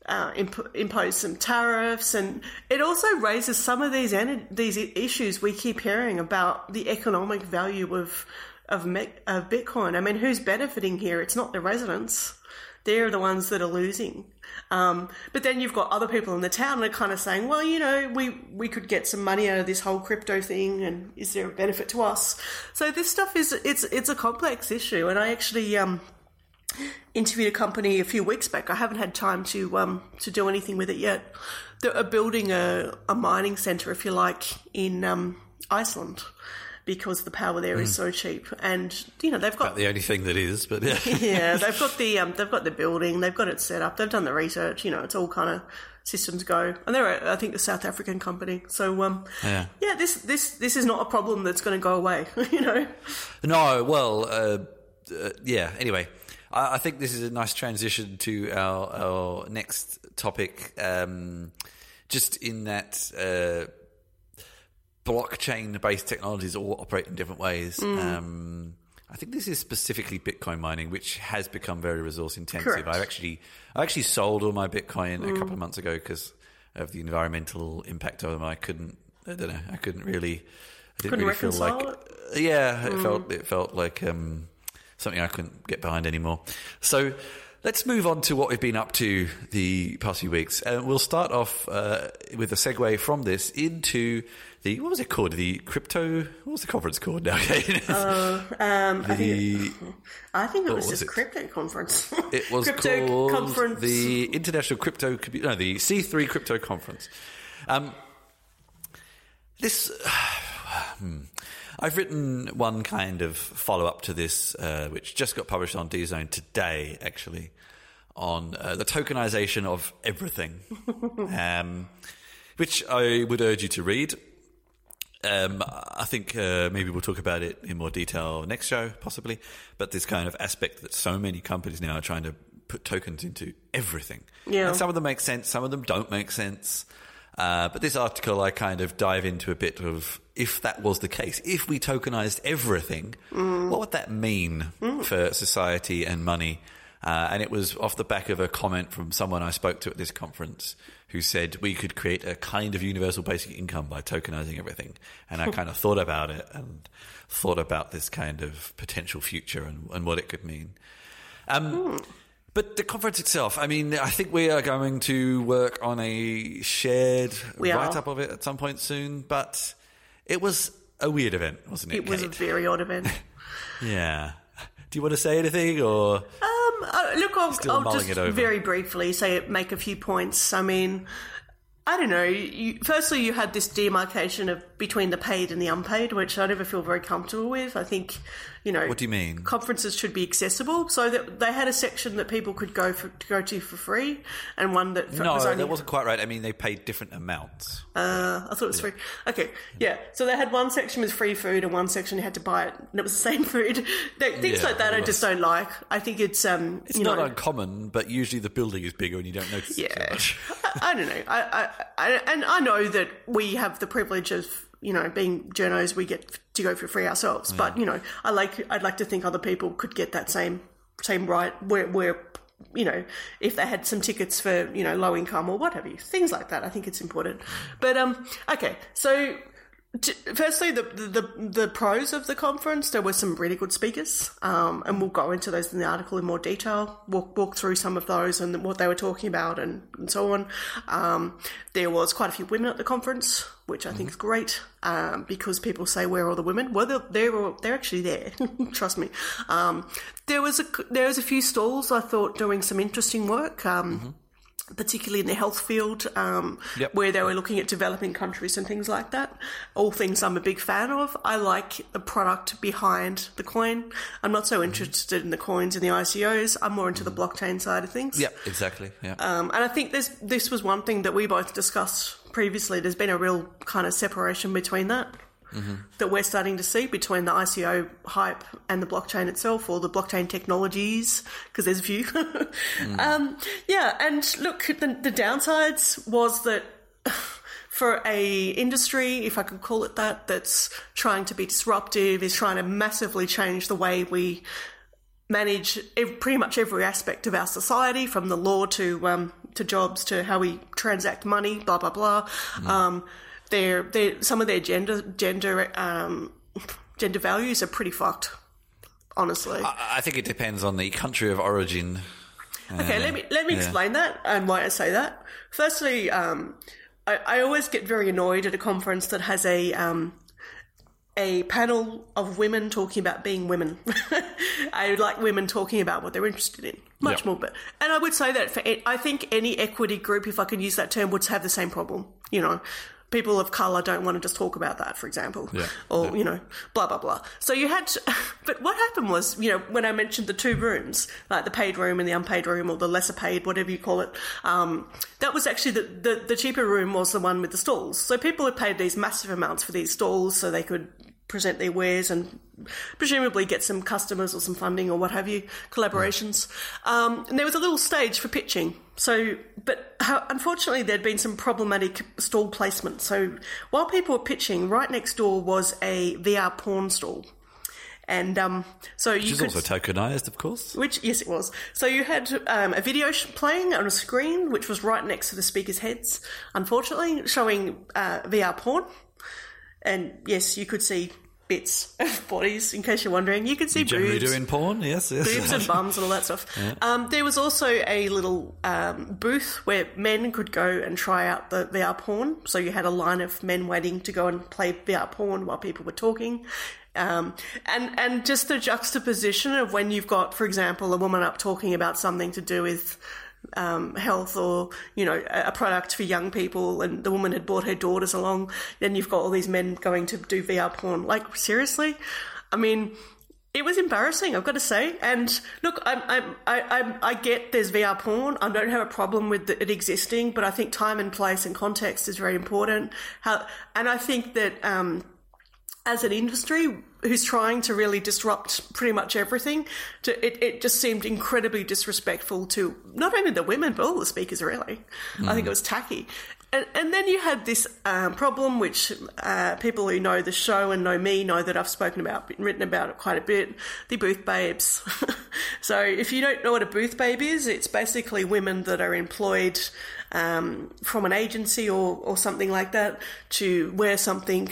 uh, imp- impose some tariffs, and it also raises some of these en- these issues we keep hearing about the economic value of of, me- of Bitcoin. I mean, who's benefiting here? It's not the residents; they're the ones that are losing. Um, but then you've got other people in the town that are kind of saying, well, you know, we, we could get some money out of this whole crypto thing and is there a benefit to us? So this stuff is, it's, it's a complex issue. And I actually, um, interviewed a company a few weeks back. I haven't had time to um, to do anything with it yet. They're building a, a mining center, if you like, in um, Iceland because the power there mm. is hmm. so cheap. And you know they've got About the only thing that is, but yeah, yeah, they've got the um, they've got the building, they've got it set up, they've done the research. You know, it's all kind of systems go, and they're a, I think a South African company. So um, yeah, yeah, this this this is not a problem that's going to go away. you know, no, well, uh, uh, yeah. Anyway. I, think this is a nice transition to our, our next topic. Um, just in that uh, blockchain based technologies all operate in different ways. Mm. Um, I think this is specifically Bitcoin mining, which has become very resource intensive. I actually, I actually sold all my Bitcoin mm. a couple of months ago because of the environmental impact of them. I couldn't, I don't know, I couldn't really, I didn't couldn't really feel like, it? yeah, it mm. felt, it felt like um, something I couldn't get behind anymore. So let's move on to what we've been up to the past few weeks. And uh, we'll start off uh, with a segue from this into the what was it called? The crypto. What was the conference called now? uh, um, the, I think it, I think it was just it? crypto conference. It was crypto called conference. the International Crypto. No, the C three Crypto Conference. Um, this. Hmm. I've written one kind of follow up to this, uh, which just got published on DZone today, actually, on uh, the tokenization of everything, um, which I would urge you to read. Um, I think uh, maybe we'll talk about it in more detail next show, possibly. But this kind of aspect that so many companies now are trying to put tokens into everything. Yeah. And some of them make sense, some of them don't make sense. Uh, but this article, I kind of dive into a bit of if that was the case, if we tokenized everything, mm. what would that mean mm. for society and money? Uh, and it was off the back of a comment from someone I spoke to at this conference who said we could create a kind of universal basic income by tokenizing everything. And I kind of thought about it and thought about this kind of potential future and, and what it could mean. Um, mm. But the conference itself, I mean, I think we are going to work on a shared write up of it at some point soon. But it was a weird event, wasn't it? It was Cate? a very odd event. yeah. Do you want to say anything or? Um, uh, look, I'll, I'll just very briefly say make a few points. I mean, I don't know. You, firstly, you had this demarcation of between the paid and the unpaid, which I never feel very comfortable with. I think, you know, What do you mean? conferences should be accessible, so that they had a section that people could go for, to go to for free, and one that No, was only. that wasn't quite right. I mean, they paid different amounts. Uh, I thought it was free. Okay, yeah. So they had one section with free food and one section you had to buy it, and it was the same food. They, things Yeah, like that, I just don't like. I think it's um, It's not know, uncommon, but usually the building is bigger and you don't notice Yeah. much. I, I don't know. I, I, I, and I know that we have the privilege of, you know, being journos, we get to go for free ourselves. But you know, I like, I'd like to think other people could get that same, same right where, where, you know, if they had some tickets for, you know, low income or what have you, things like that. I think it's important. But um, okay, so. Firstly, the, the the pros of the conference. There were some really good speakers, um, and we'll go into those in the article in more detail. Walk walk through some of those and what they were talking about, and, and so on. Um, there was quite a few women at the conference, which I think is great um, because people say where are all the women? Well, they're they're, they're actually there. Trust me. Um, there was a there was a few stalls I thought doing some interesting work. Um, particularly in the health field, um, Yep. where they were looking at developing countries and things like that. All things I'm a big fan of. I like the product behind the coin. I'm not so interested in the coins and the ICOs. I'm more into the blockchain side of things. Yeah, exactly. Yeah. Um, and I think this this was one thing that we both discussed previously. There's been a real kind of separation between that. That we're starting to see between the ICO hype and the blockchain itself, or the blockchain technologies, because there's a few. um, yeah, and look, the, the downsides was that for a industry, if I could call it that, that's trying to be disruptive, is trying to massively change the way we manage ev- pretty much every aspect of our society, from the law to um, to jobs to how we transact money, blah blah blah. Um, their their some of their gender gender um, gender values are pretty fucked. Honestly, I I think it depends on the country of origin. Okay, let me let me yeah. explain that and why I say that. Firstly, um, I, I always get very annoyed at a conference that has a um, a panel of women talking about being women. I like women talking about what they're interested in much Yep. more. But and I would say that for I think any equity group, if I can use that term, would have the same problem. You know. People of colour don't want to just talk about that, for example, Yeah, or yeah. you know, blah blah blah. So you had, to, but what happened was, you know, when I mentioned the two rooms, like the paid room and the unpaid room, or the lesser paid, whatever you call it, um, that was actually the, the the cheaper room was the one with the stalls. So people had paid these massive amounts for these stalls, so they could present their wares and presumably get some customers or some funding or what have you, collaborations. Um, and there was a little stage for pitching. So, but how, unfortunately, there'd been some problematic stall placement. So, while people were pitching, right next door was a VR porn stall. And um, so you Which is could, also tokenized, of course. which yes, it was. So you had um, a video sh- playing on a screen, which was right next to the speakers' heads. Unfortunately, showing uh, VR porn, and yes, you could see bits of bodies. In case you're wondering, you can see Generally boobs, doing porn, yes, yes. boobs and bums and all that stuff. Um, there was also a little um, booth where men could go and try out the VR porn. So you had a line of men waiting to go and play VR porn while people were talking. Um, and and just the juxtaposition of when you've got, for example, a woman up talking about something to do with um, health or you know a product for young people, and the woman had brought her daughters along. Then you've got all these men going to do VR porn. Like seriously, I mean, it was embarrassing. I've got to say. And look, I'm, I'm, I, I'm, I get there's VR porn. I don't have a problem with it existing, but I think time and place and context is very important. How, and I think that. Um, as an industry who's trying to really disrupt pretty much everything, to, it, it just seemed incredibly disrespectful to not only the women, but all the speakers, really. I think it was tacky. And, and then you had this um, problem, which uh, people who know the show and know me know that I've spoken about, written about it quite a bit the booth babes. so if you don't know what a booth babe is, it's basically women that are employed um, from an agency or, or something like that to wear something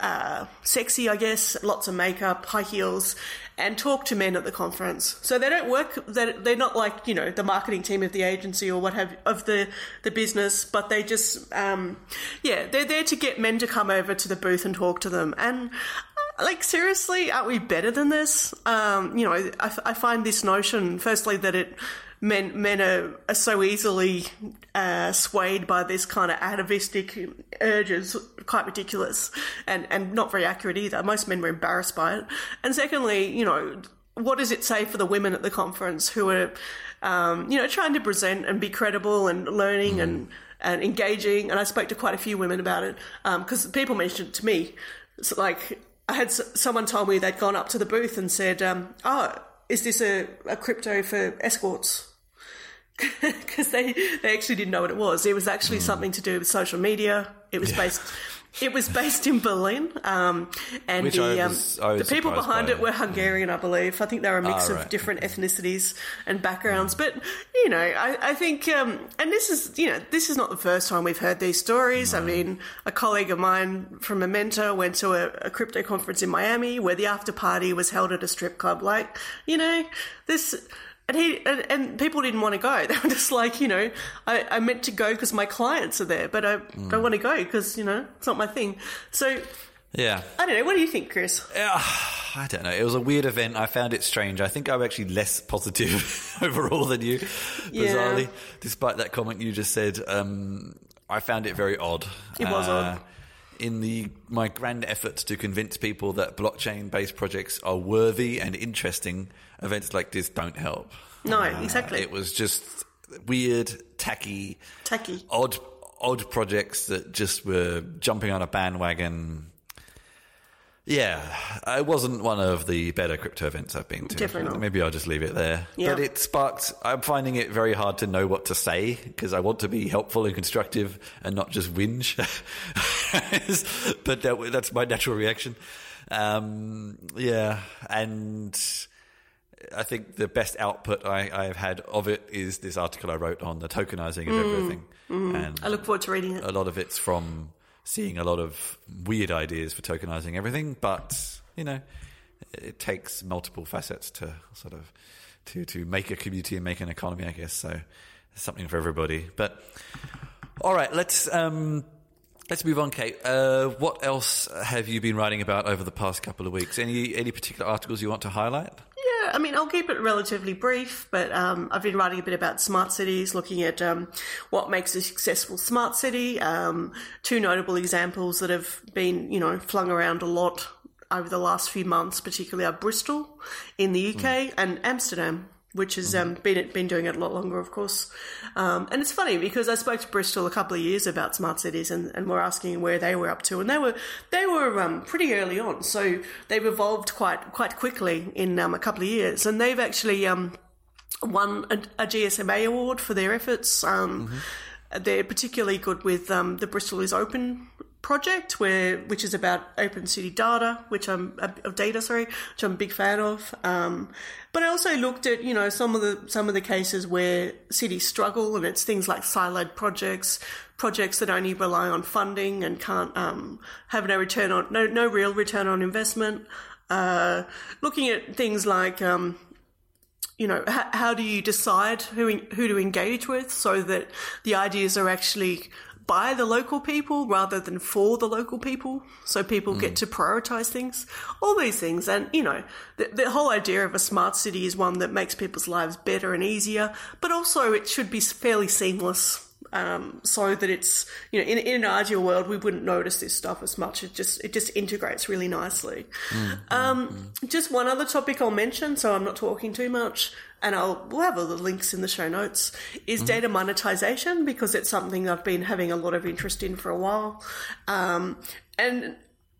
uh, sexy, I guess, lots of makeup, high heels, and talk to men at the conference. So they don't work. They're, they're not like you know the marketing team of the agency or what have of the the business, but they just um, yeah they're there to get men to come over to the booth and talk to them. And like seriously, aren't we better than this? Um, you know, I, I find this notion, firstly, that it men men are, are so easily uh, swayed by this kind of atavistic urges, quite ridiculous, and and not very accurate either. Most men were embarrassed by it. And secondly, you know, what does it say for the women at the conference who are, um, you know, trying to present and be credible and learning mm. and and engaging? And I spoke to quite a few women about it because um, people mentioned it to me. It's like I had someone told me they'd gone up to the booth and said, um, "Oh, is this a, a crypto for escorts?" because they they actually didn't know what it was. It was actually mm. something to do with social media. It was yeah. based. It was based in Berlin, um, and Which the, was, um, the people behind it were Hungarian, I believe. I think they were a mix right. of different ethnicities and backgrounds. Mm. But you know, I, I think, um, and this is you know, this is not the first time we've heard these stories. No. I mean, a colleague of mine from Memento went to a, a crypto conference in Miami where the after party was held at a strip club. Like, you know, this and he and, and, people didn't want to go. They were just like, you know, I, I meant to go because my clients are there, but I mm. don't want to go because you know it's not my thing. So yeah, I don't know. What do you think, Chris? Yeah, I don't know. It was a weird event. I found it strange. I think I'm actually less positive overall than you, bizarrely, yeah. despite that comment you just said. Um, I found it very odd. It was uh, odd in the my grand efforts to convince people that blockchain based projects are worthy and interesting, events like this don't help. No, uh, exactly. It was just weird, tacky, tacky, odd, odd projects that just were jumping on a bandwagon yeah, it wasn't one of the better crypto events I've been to. Definitely not. Maybe I'll just leave it there. Yeah. But it sparked, I'm finding it very hard to know what to say because I want to be helpful and constructive and not just whinge. but that, that's my natural reaction. Um, yeah, and I think the best output I, have had of it is this article I wrote on the tokenizing of mm, everything. Mm. And I look forward to reading it. A lot of it's from seeing a lot of weird ideas for tokenizing everything, but you know, it takes multiple facets to sort of to to make a community and make an economy, I guess. So something for everybody. But all right, let's um, let's move on, Cate. Uh, what else have you been writing about over the past couple of weeks? Any any particular articles you want to highlight? I mean, I'll keep it relatively brief, but um, I've been writing a bit about smart cities, looking at um, what makes a successful smart city. Um, two notable examples that have been, you know, flung around a lot over the last few months, particularly are Bristol in the UK mm. and Amsterdam which has um, been been doing it a lot longer, of course. Um, and it's funny because I spoke to Bristol a couple of years about smart cities, and, and we're asking where they were up to, and they were they were um, pretty early on, so they've evolved quite quite quickly in um, a couple of years, and they've actually um, won a, a, GSMA award for their efforts. Um, mm-hmm. They're particularly good with the Bristol is Open project where which is about open city data which i'm of data sorry which i'm a big fan of. Um, but i also looked at you know some of the some of the cases where cities struggle and it's things like siloed projects projects that only rely on funding and can't um, have no return on no no real return on investment. Uh, looking at things like um, you know, how, how, do you decide who who to engage with so that the ideas are actually by the local people rather than for the local people. So people mm. get to prioritize things, all these things. And, you know, the, the, whole idea of a smart city is one that makes people's lives better and easier, but also it should be fairly seamless. Um, so that it's you know in, in, an ideal world we wouldn't notice this stuff as much. It just it just integrates really nicely. Mm, um, mm, just one other topic I'll mention, so I'm not talking too much and I'll we'll have all the links in the show notes, is mm-hmm. data monetization because it's something I've been having a lot of interest in for a while. Um, and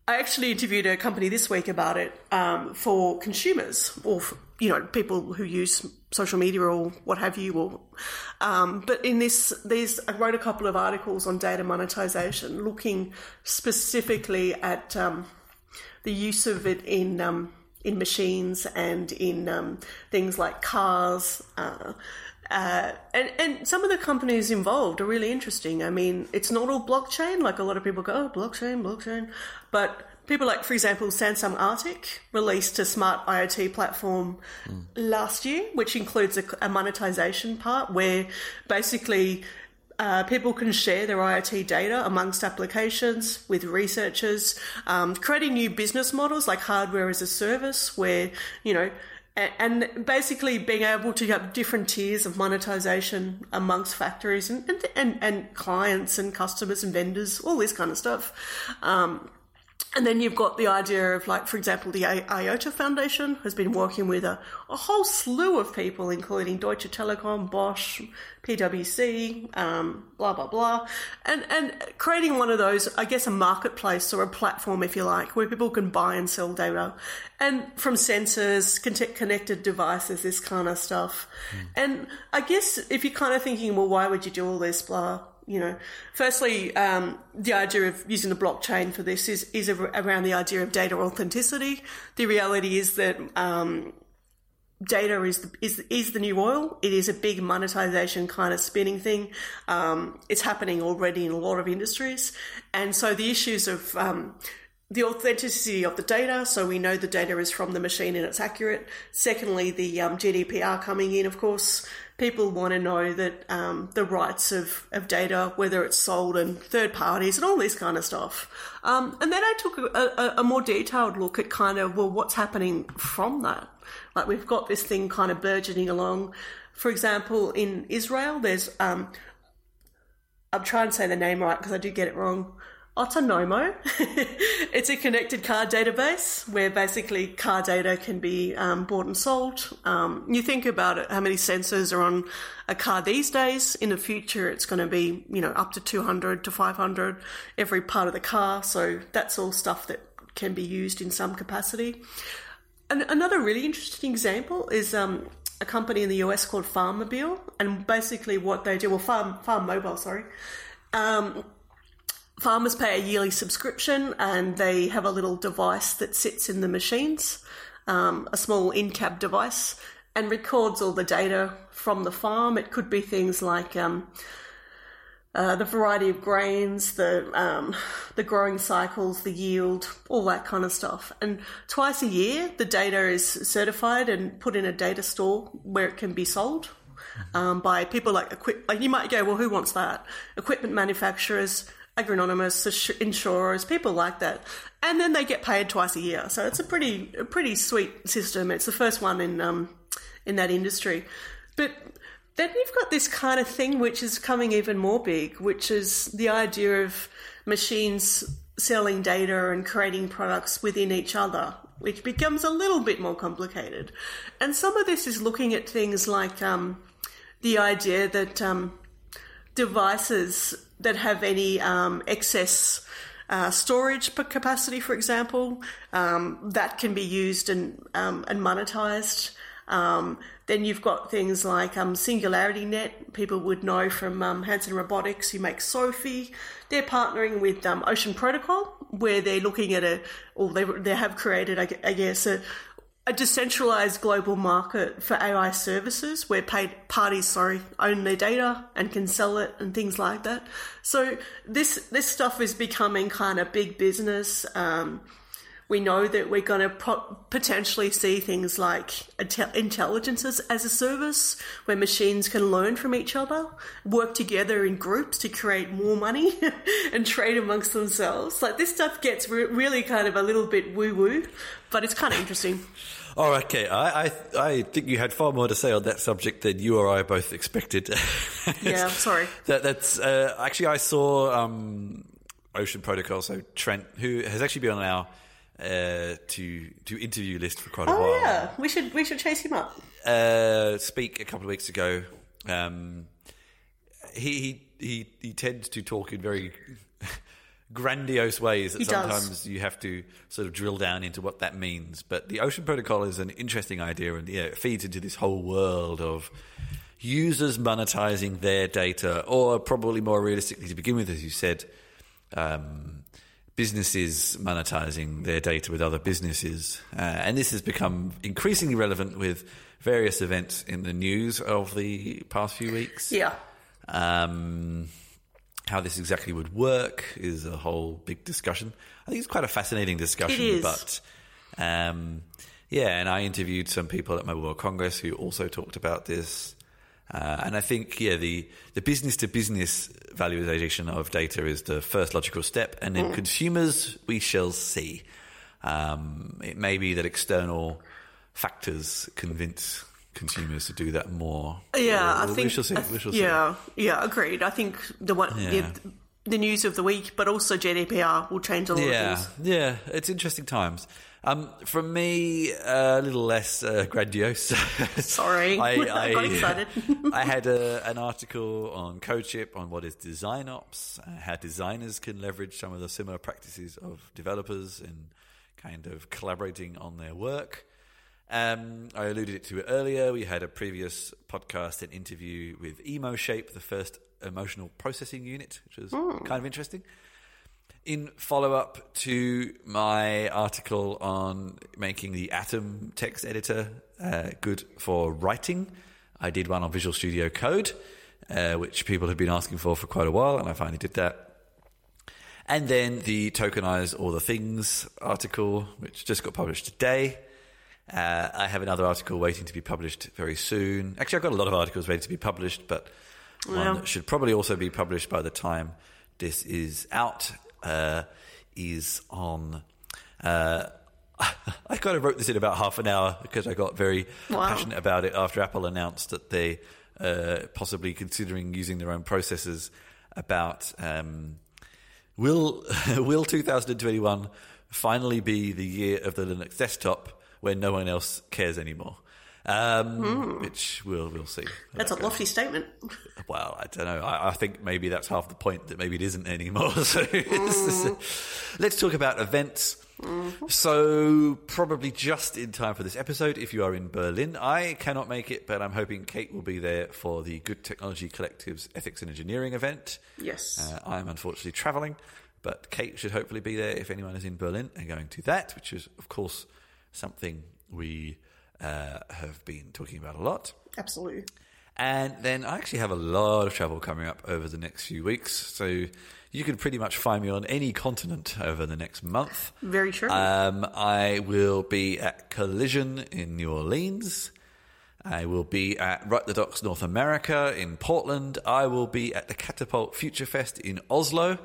I actually interviewed a company this week about it um, for consumers or for, you know people who use social media or what have you. Or um, but in this, these I wrote a couple of articles on data monetization, looking specifically at um, the use of it in um, in machines and in um, things like cars. Uh, uh, and, and some of the companies involved are really interesting. I mean, it's not all blockchain, like a lot of people go, oh, blockchain, blockchain. But people like, for example, Samsung ARTIK released a smart IoT platform mm. last year, which includes a, a monetization part where basically uh, people can share their IoT data amongst applications with researchers, um, creating new business models like hardware as a service, where you know and basically being able to have different tiers of monetization amongst factories and, and, and, clients and customers and vendors, all this kind of stuff. Um, and then you've got the idea of, like, for example, the IOTA Foundation has been working with a, a whole slew of people, including Deutsche Telekom, Bosch, PwC, um, blah, blah, blah. And, and creating one of those, I guess, a marketplace or a platform, if you like, where people can buy and sell data. And from sensors, connected devices, this kind of stuff. Mm. And I guess if you're kind of thinking, well, why would you do all this, blah, you know, firstly, um, the idea of using the blockchain for this is, is around the idea of data authenticity. The reality is that um, data is the, is is the new oil. It is a big monetization kind of spinning thing. Um, it's happening already in a lot of industries, and so the issues of um, the authenticity of the data, so we know the data is from the machine and it's accurate. Secondly, the um, GDPR coming in, of course, people want to know that um, the rights of, of data, whether it's sold and third parties and all this kind of stuff. Um, and then I took a, a, a, more detailed look at kind of, well, what's happening from that? Like we've got this thing kind of burgeoning along. For example, in Israel, there's, um, I'm trying to say the name right because I do get it wrong. Otonomo. it's a connected car database where basically car data can be um, bought and sold. Um, you think about it, how many sensors are on a car these days. In the future, it's going to be, you know, up to 200 to 500 every part of the car. So that's all stuff that can be used in some capacity. And another really interesting example is um, a company in the US called Farmobile. And basically what they do, well, Farm, Farm Mobile, sorry. Um, farmers pay a yearly subscription and they have a little device that sits in the machines, um, a small in cab device, and records all the data from the farm. It could be things like um, uh, the variety of grains, the um, the growing cycles, the yield, all that kind of stuff. And twice a year, the data is certified and put in a data store where it can be sold. Um, by people like equip, like you might go, well, who wants that? Equipment manufacturers, agronomists, insurers, people like that, and then they get paid twice a year. So it's a pretty a pretty sweet system. It's the first one in um, in that industry, but then you've got this kind of thing which is coming even more big, which is the idea of machines selling data and creating products within each other, which becomes a little bit more complicated. And some of this is looking at things like um, the idea that um, devices that have any um, excess uh, storage capacity, for example, um, that can be used and um, and monetized. Um, then you've got things like um, Singularity Net. People would know from um, Hanson Robotics, who makes Sophie. They're partnering with Ocean Protocol, where they're looking at a, or they, they have created, I guess, a, a decentralized global market for AI services where paid parties, sorry, own their data and can sell it and things like that. So this this stuff is becoming kind of big business. Um, we know that we're going to pro- potentially see things like intelligence as, as, a service where machines can learn from each other, work together in groups to create more money and trade amongst themselves. Like this stuff gets re- really kind of a little bit woo woo, but it's kind of interesting. Oh, okay. I, I, I think you had far more to say on that subject than you or I both expected. yeah, I'm sorry. That, that's uh, actually I saw um, Ocean Protocol. So Trent, who has actually been on our uh, to to interview list for quite a oh, while. yeah, we should we should chase him up. Uh, speak a couple of weeks ago. Um, he, he he he tends to talk in very grandiose ways that he sometimes does. you have to sort of drill down into what that means. But the Ocean Protocol is an interesting idea, and yeah, it feeds into this whole world of users monetizing their data, or probably more realistically to begin with, as you said. Um, businesses monetizing their data with other businesses. Uh, and this has become increasingly relevant with various events in the news of the past few weeks. Yeah. Um, how this exactly would work is a whole big discussion. I think it's quite a fascinating discussion, but um, yeah, and I interviewed some people at Mobile World Congress who also talked about this. Uh, and I think, yeah, the, the business to business valuation of data is the first logical step. And then consumers, we shall see. Um, it may be that external factors convince consumers to do that more. Yeah, I think. we shall see. Th- we shall see. yeah, yeah, agreed. I think the one, Yeah. the, the news of the week, but also GDPR will change a lot Yeah, of things. yeah, it's interesting times. Um, for me, a little less uh, grandiose. Sorry. I got excited. I had a, an article on CodeShip on what is design ops, uh, how designers can leverage some of the similar practices of developers in kind of collaborating on their work. Um, I alluded it to it earlier. We had a previous podcast and interview with EmoShape, the first emotional processing unit, which was kind of interesting. In follow up to my article on making the Atom text editor uh, good for writing, I did one on Visual Studio Code, uh, which people have been asking for for quite a while, and I finally did that. And then the Tokenize All the Things article, which just got published today. Uh, I have another article waiting to be published very soon. Actually, I've got a lot of articles ready to be published, but one Yeah. that should probably also be published by the time this is out uh, is on. Uh, I kind of wrote this in about half an hour because I got very Wow. passionate about it after Apple announced that they uh, possibly considering using their own processors. About um, will will 2021 finally be the year of the Linux desktop when no one else cares anymore? Um, Which we'll we'll see. That's a lofty statement. Well, I don't know. I, I think maybe that's half the point that maybe it isn't anymore. So let's talk about events. So probably just in time for this episode, if you are in Berlin, I cannot make it, but I'm hoping Cate will be there for the Good Technology Collective's Ethics and Engineering event. Yes. Uh, I'm unfortunately travelling, but Cate should hopefully be there if anyone is in Berlin and going to that, which is, of course, something we uh, have been talking about a lot. Absolutely. And then I actually have a lot of travel coming up over the next few weeks. So you can pretty much find me on any continent over the next month. Very true. Um, I will be at Collision in New Orleans. I will be at Write the Docs North America in Portland. I will be at the Catapult Future Fest in Oslo.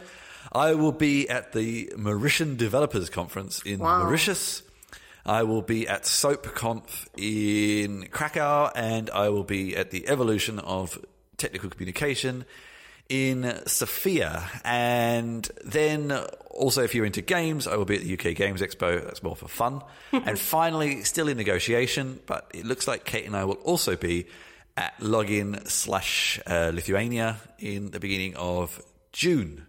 I will be at the Mauritian Developers Conference in Wow. Mauritius. I will be at SoapConf in Krakow, and I will be at the Evolution of Technical Communication in Sofia. And then also, if you're into games, I will be at the UK Games Expo. That's more for fun. and finally, still in negotiation, but it looks like Cate and I will also be at Login slash uh, Lithuania in the beginning of June.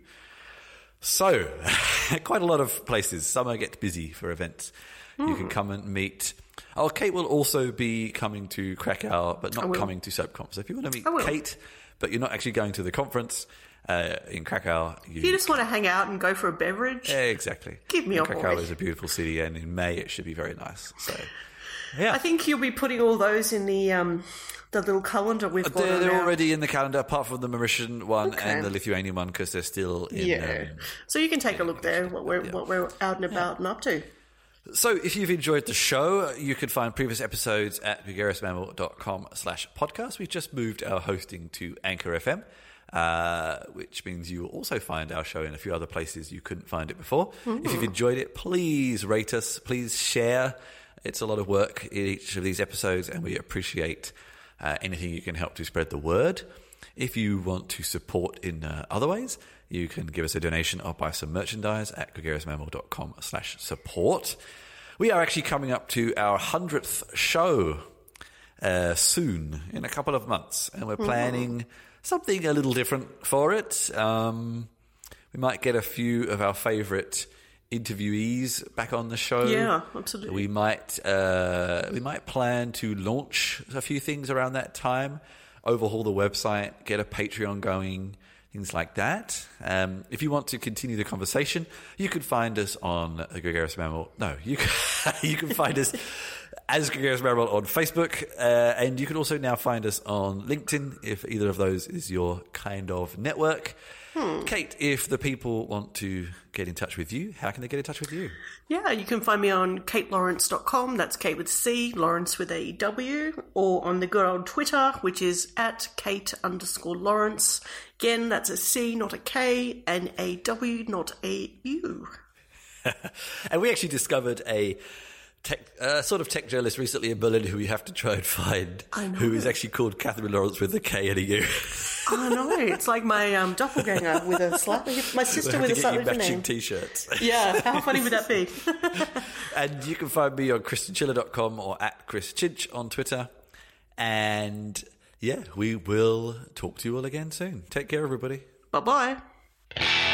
So, quite a lot of places. Summer gets busy for events. You Hmm. can come and meet. Oh, Cate will also be coming to Krakow, but not coming to SoapConf. So if you want to meet Cate, but you're not actually going to the conference uh, in Krakow, you, if you just want to hang out and go for a beverage, Yeah, exactly. Give me And a Krakow boy. is a beautiful city, and in May it should be very nice. So, yeah, I think you'll be putting all those in the um, the little calendar we've got. they're, they're already in the calendar, apart from the Mauritian one Okay. and the Lithuanian one, because they're still in. Yeah. um, so you can take a look there what we're what we're out and about and up to. So if you've enjoyed the show, you can find previous episodes at gregariousmammal.com slash podcast. We've just moved our hosting to Anchor FM, uh, which means you will also find our show in a few other places you couldn't find it before. If you've enjoyed it, please rate us, please share. It's a lot of work in each of these episodes, and we appreciate uh, anything you can help to spread the word. If you want to support in uh, other ways, you can give us a donation or buy some merchandise at gregariousmammal.com slash support. We are actually coming up to our 100th show uh, soon, in a couple of months, and we're planning something a little different for it. Um, we might get a few of our favourite interviewees back on the show. Yeah, absolutely. We might uh, we might plan to launch a few things around that time, overhaul the website, get a Patreon going, things like that. Um, if you want to continue the conversation, you can find us on the Gregarious Mammal. No, you can, you can find us as Gregarious Mammal on Facebook, uh, and you can also now find us on LinkedIn if either of those is your kind of network. Cate, if the people want to get in touch with you, how can they get in touch with you? Yeah, you can find me on catelawrence.com. That's Cate with C, Lawrence with a W, or on the good old Twitter, which is at Cate underscore Lawrence. Again, that's a C, not a K, and a W, not a U. And we actually discovered a tech, uh, sort of tech journalist recently in Berlin who we have to try and find, I know. who is actually called Catherine Lawrence with a K and a U. Oh no, it's like my um, doppelganger with a slightly, my sister with a have to get slightly different matching name. t-shirts. Yeah, how funny would that be? And you can find me on chrischinchilla.com or at Chris Chinch on Twitter. And yeah, we will talk to you all again soon. Take care, everybody. bye bye.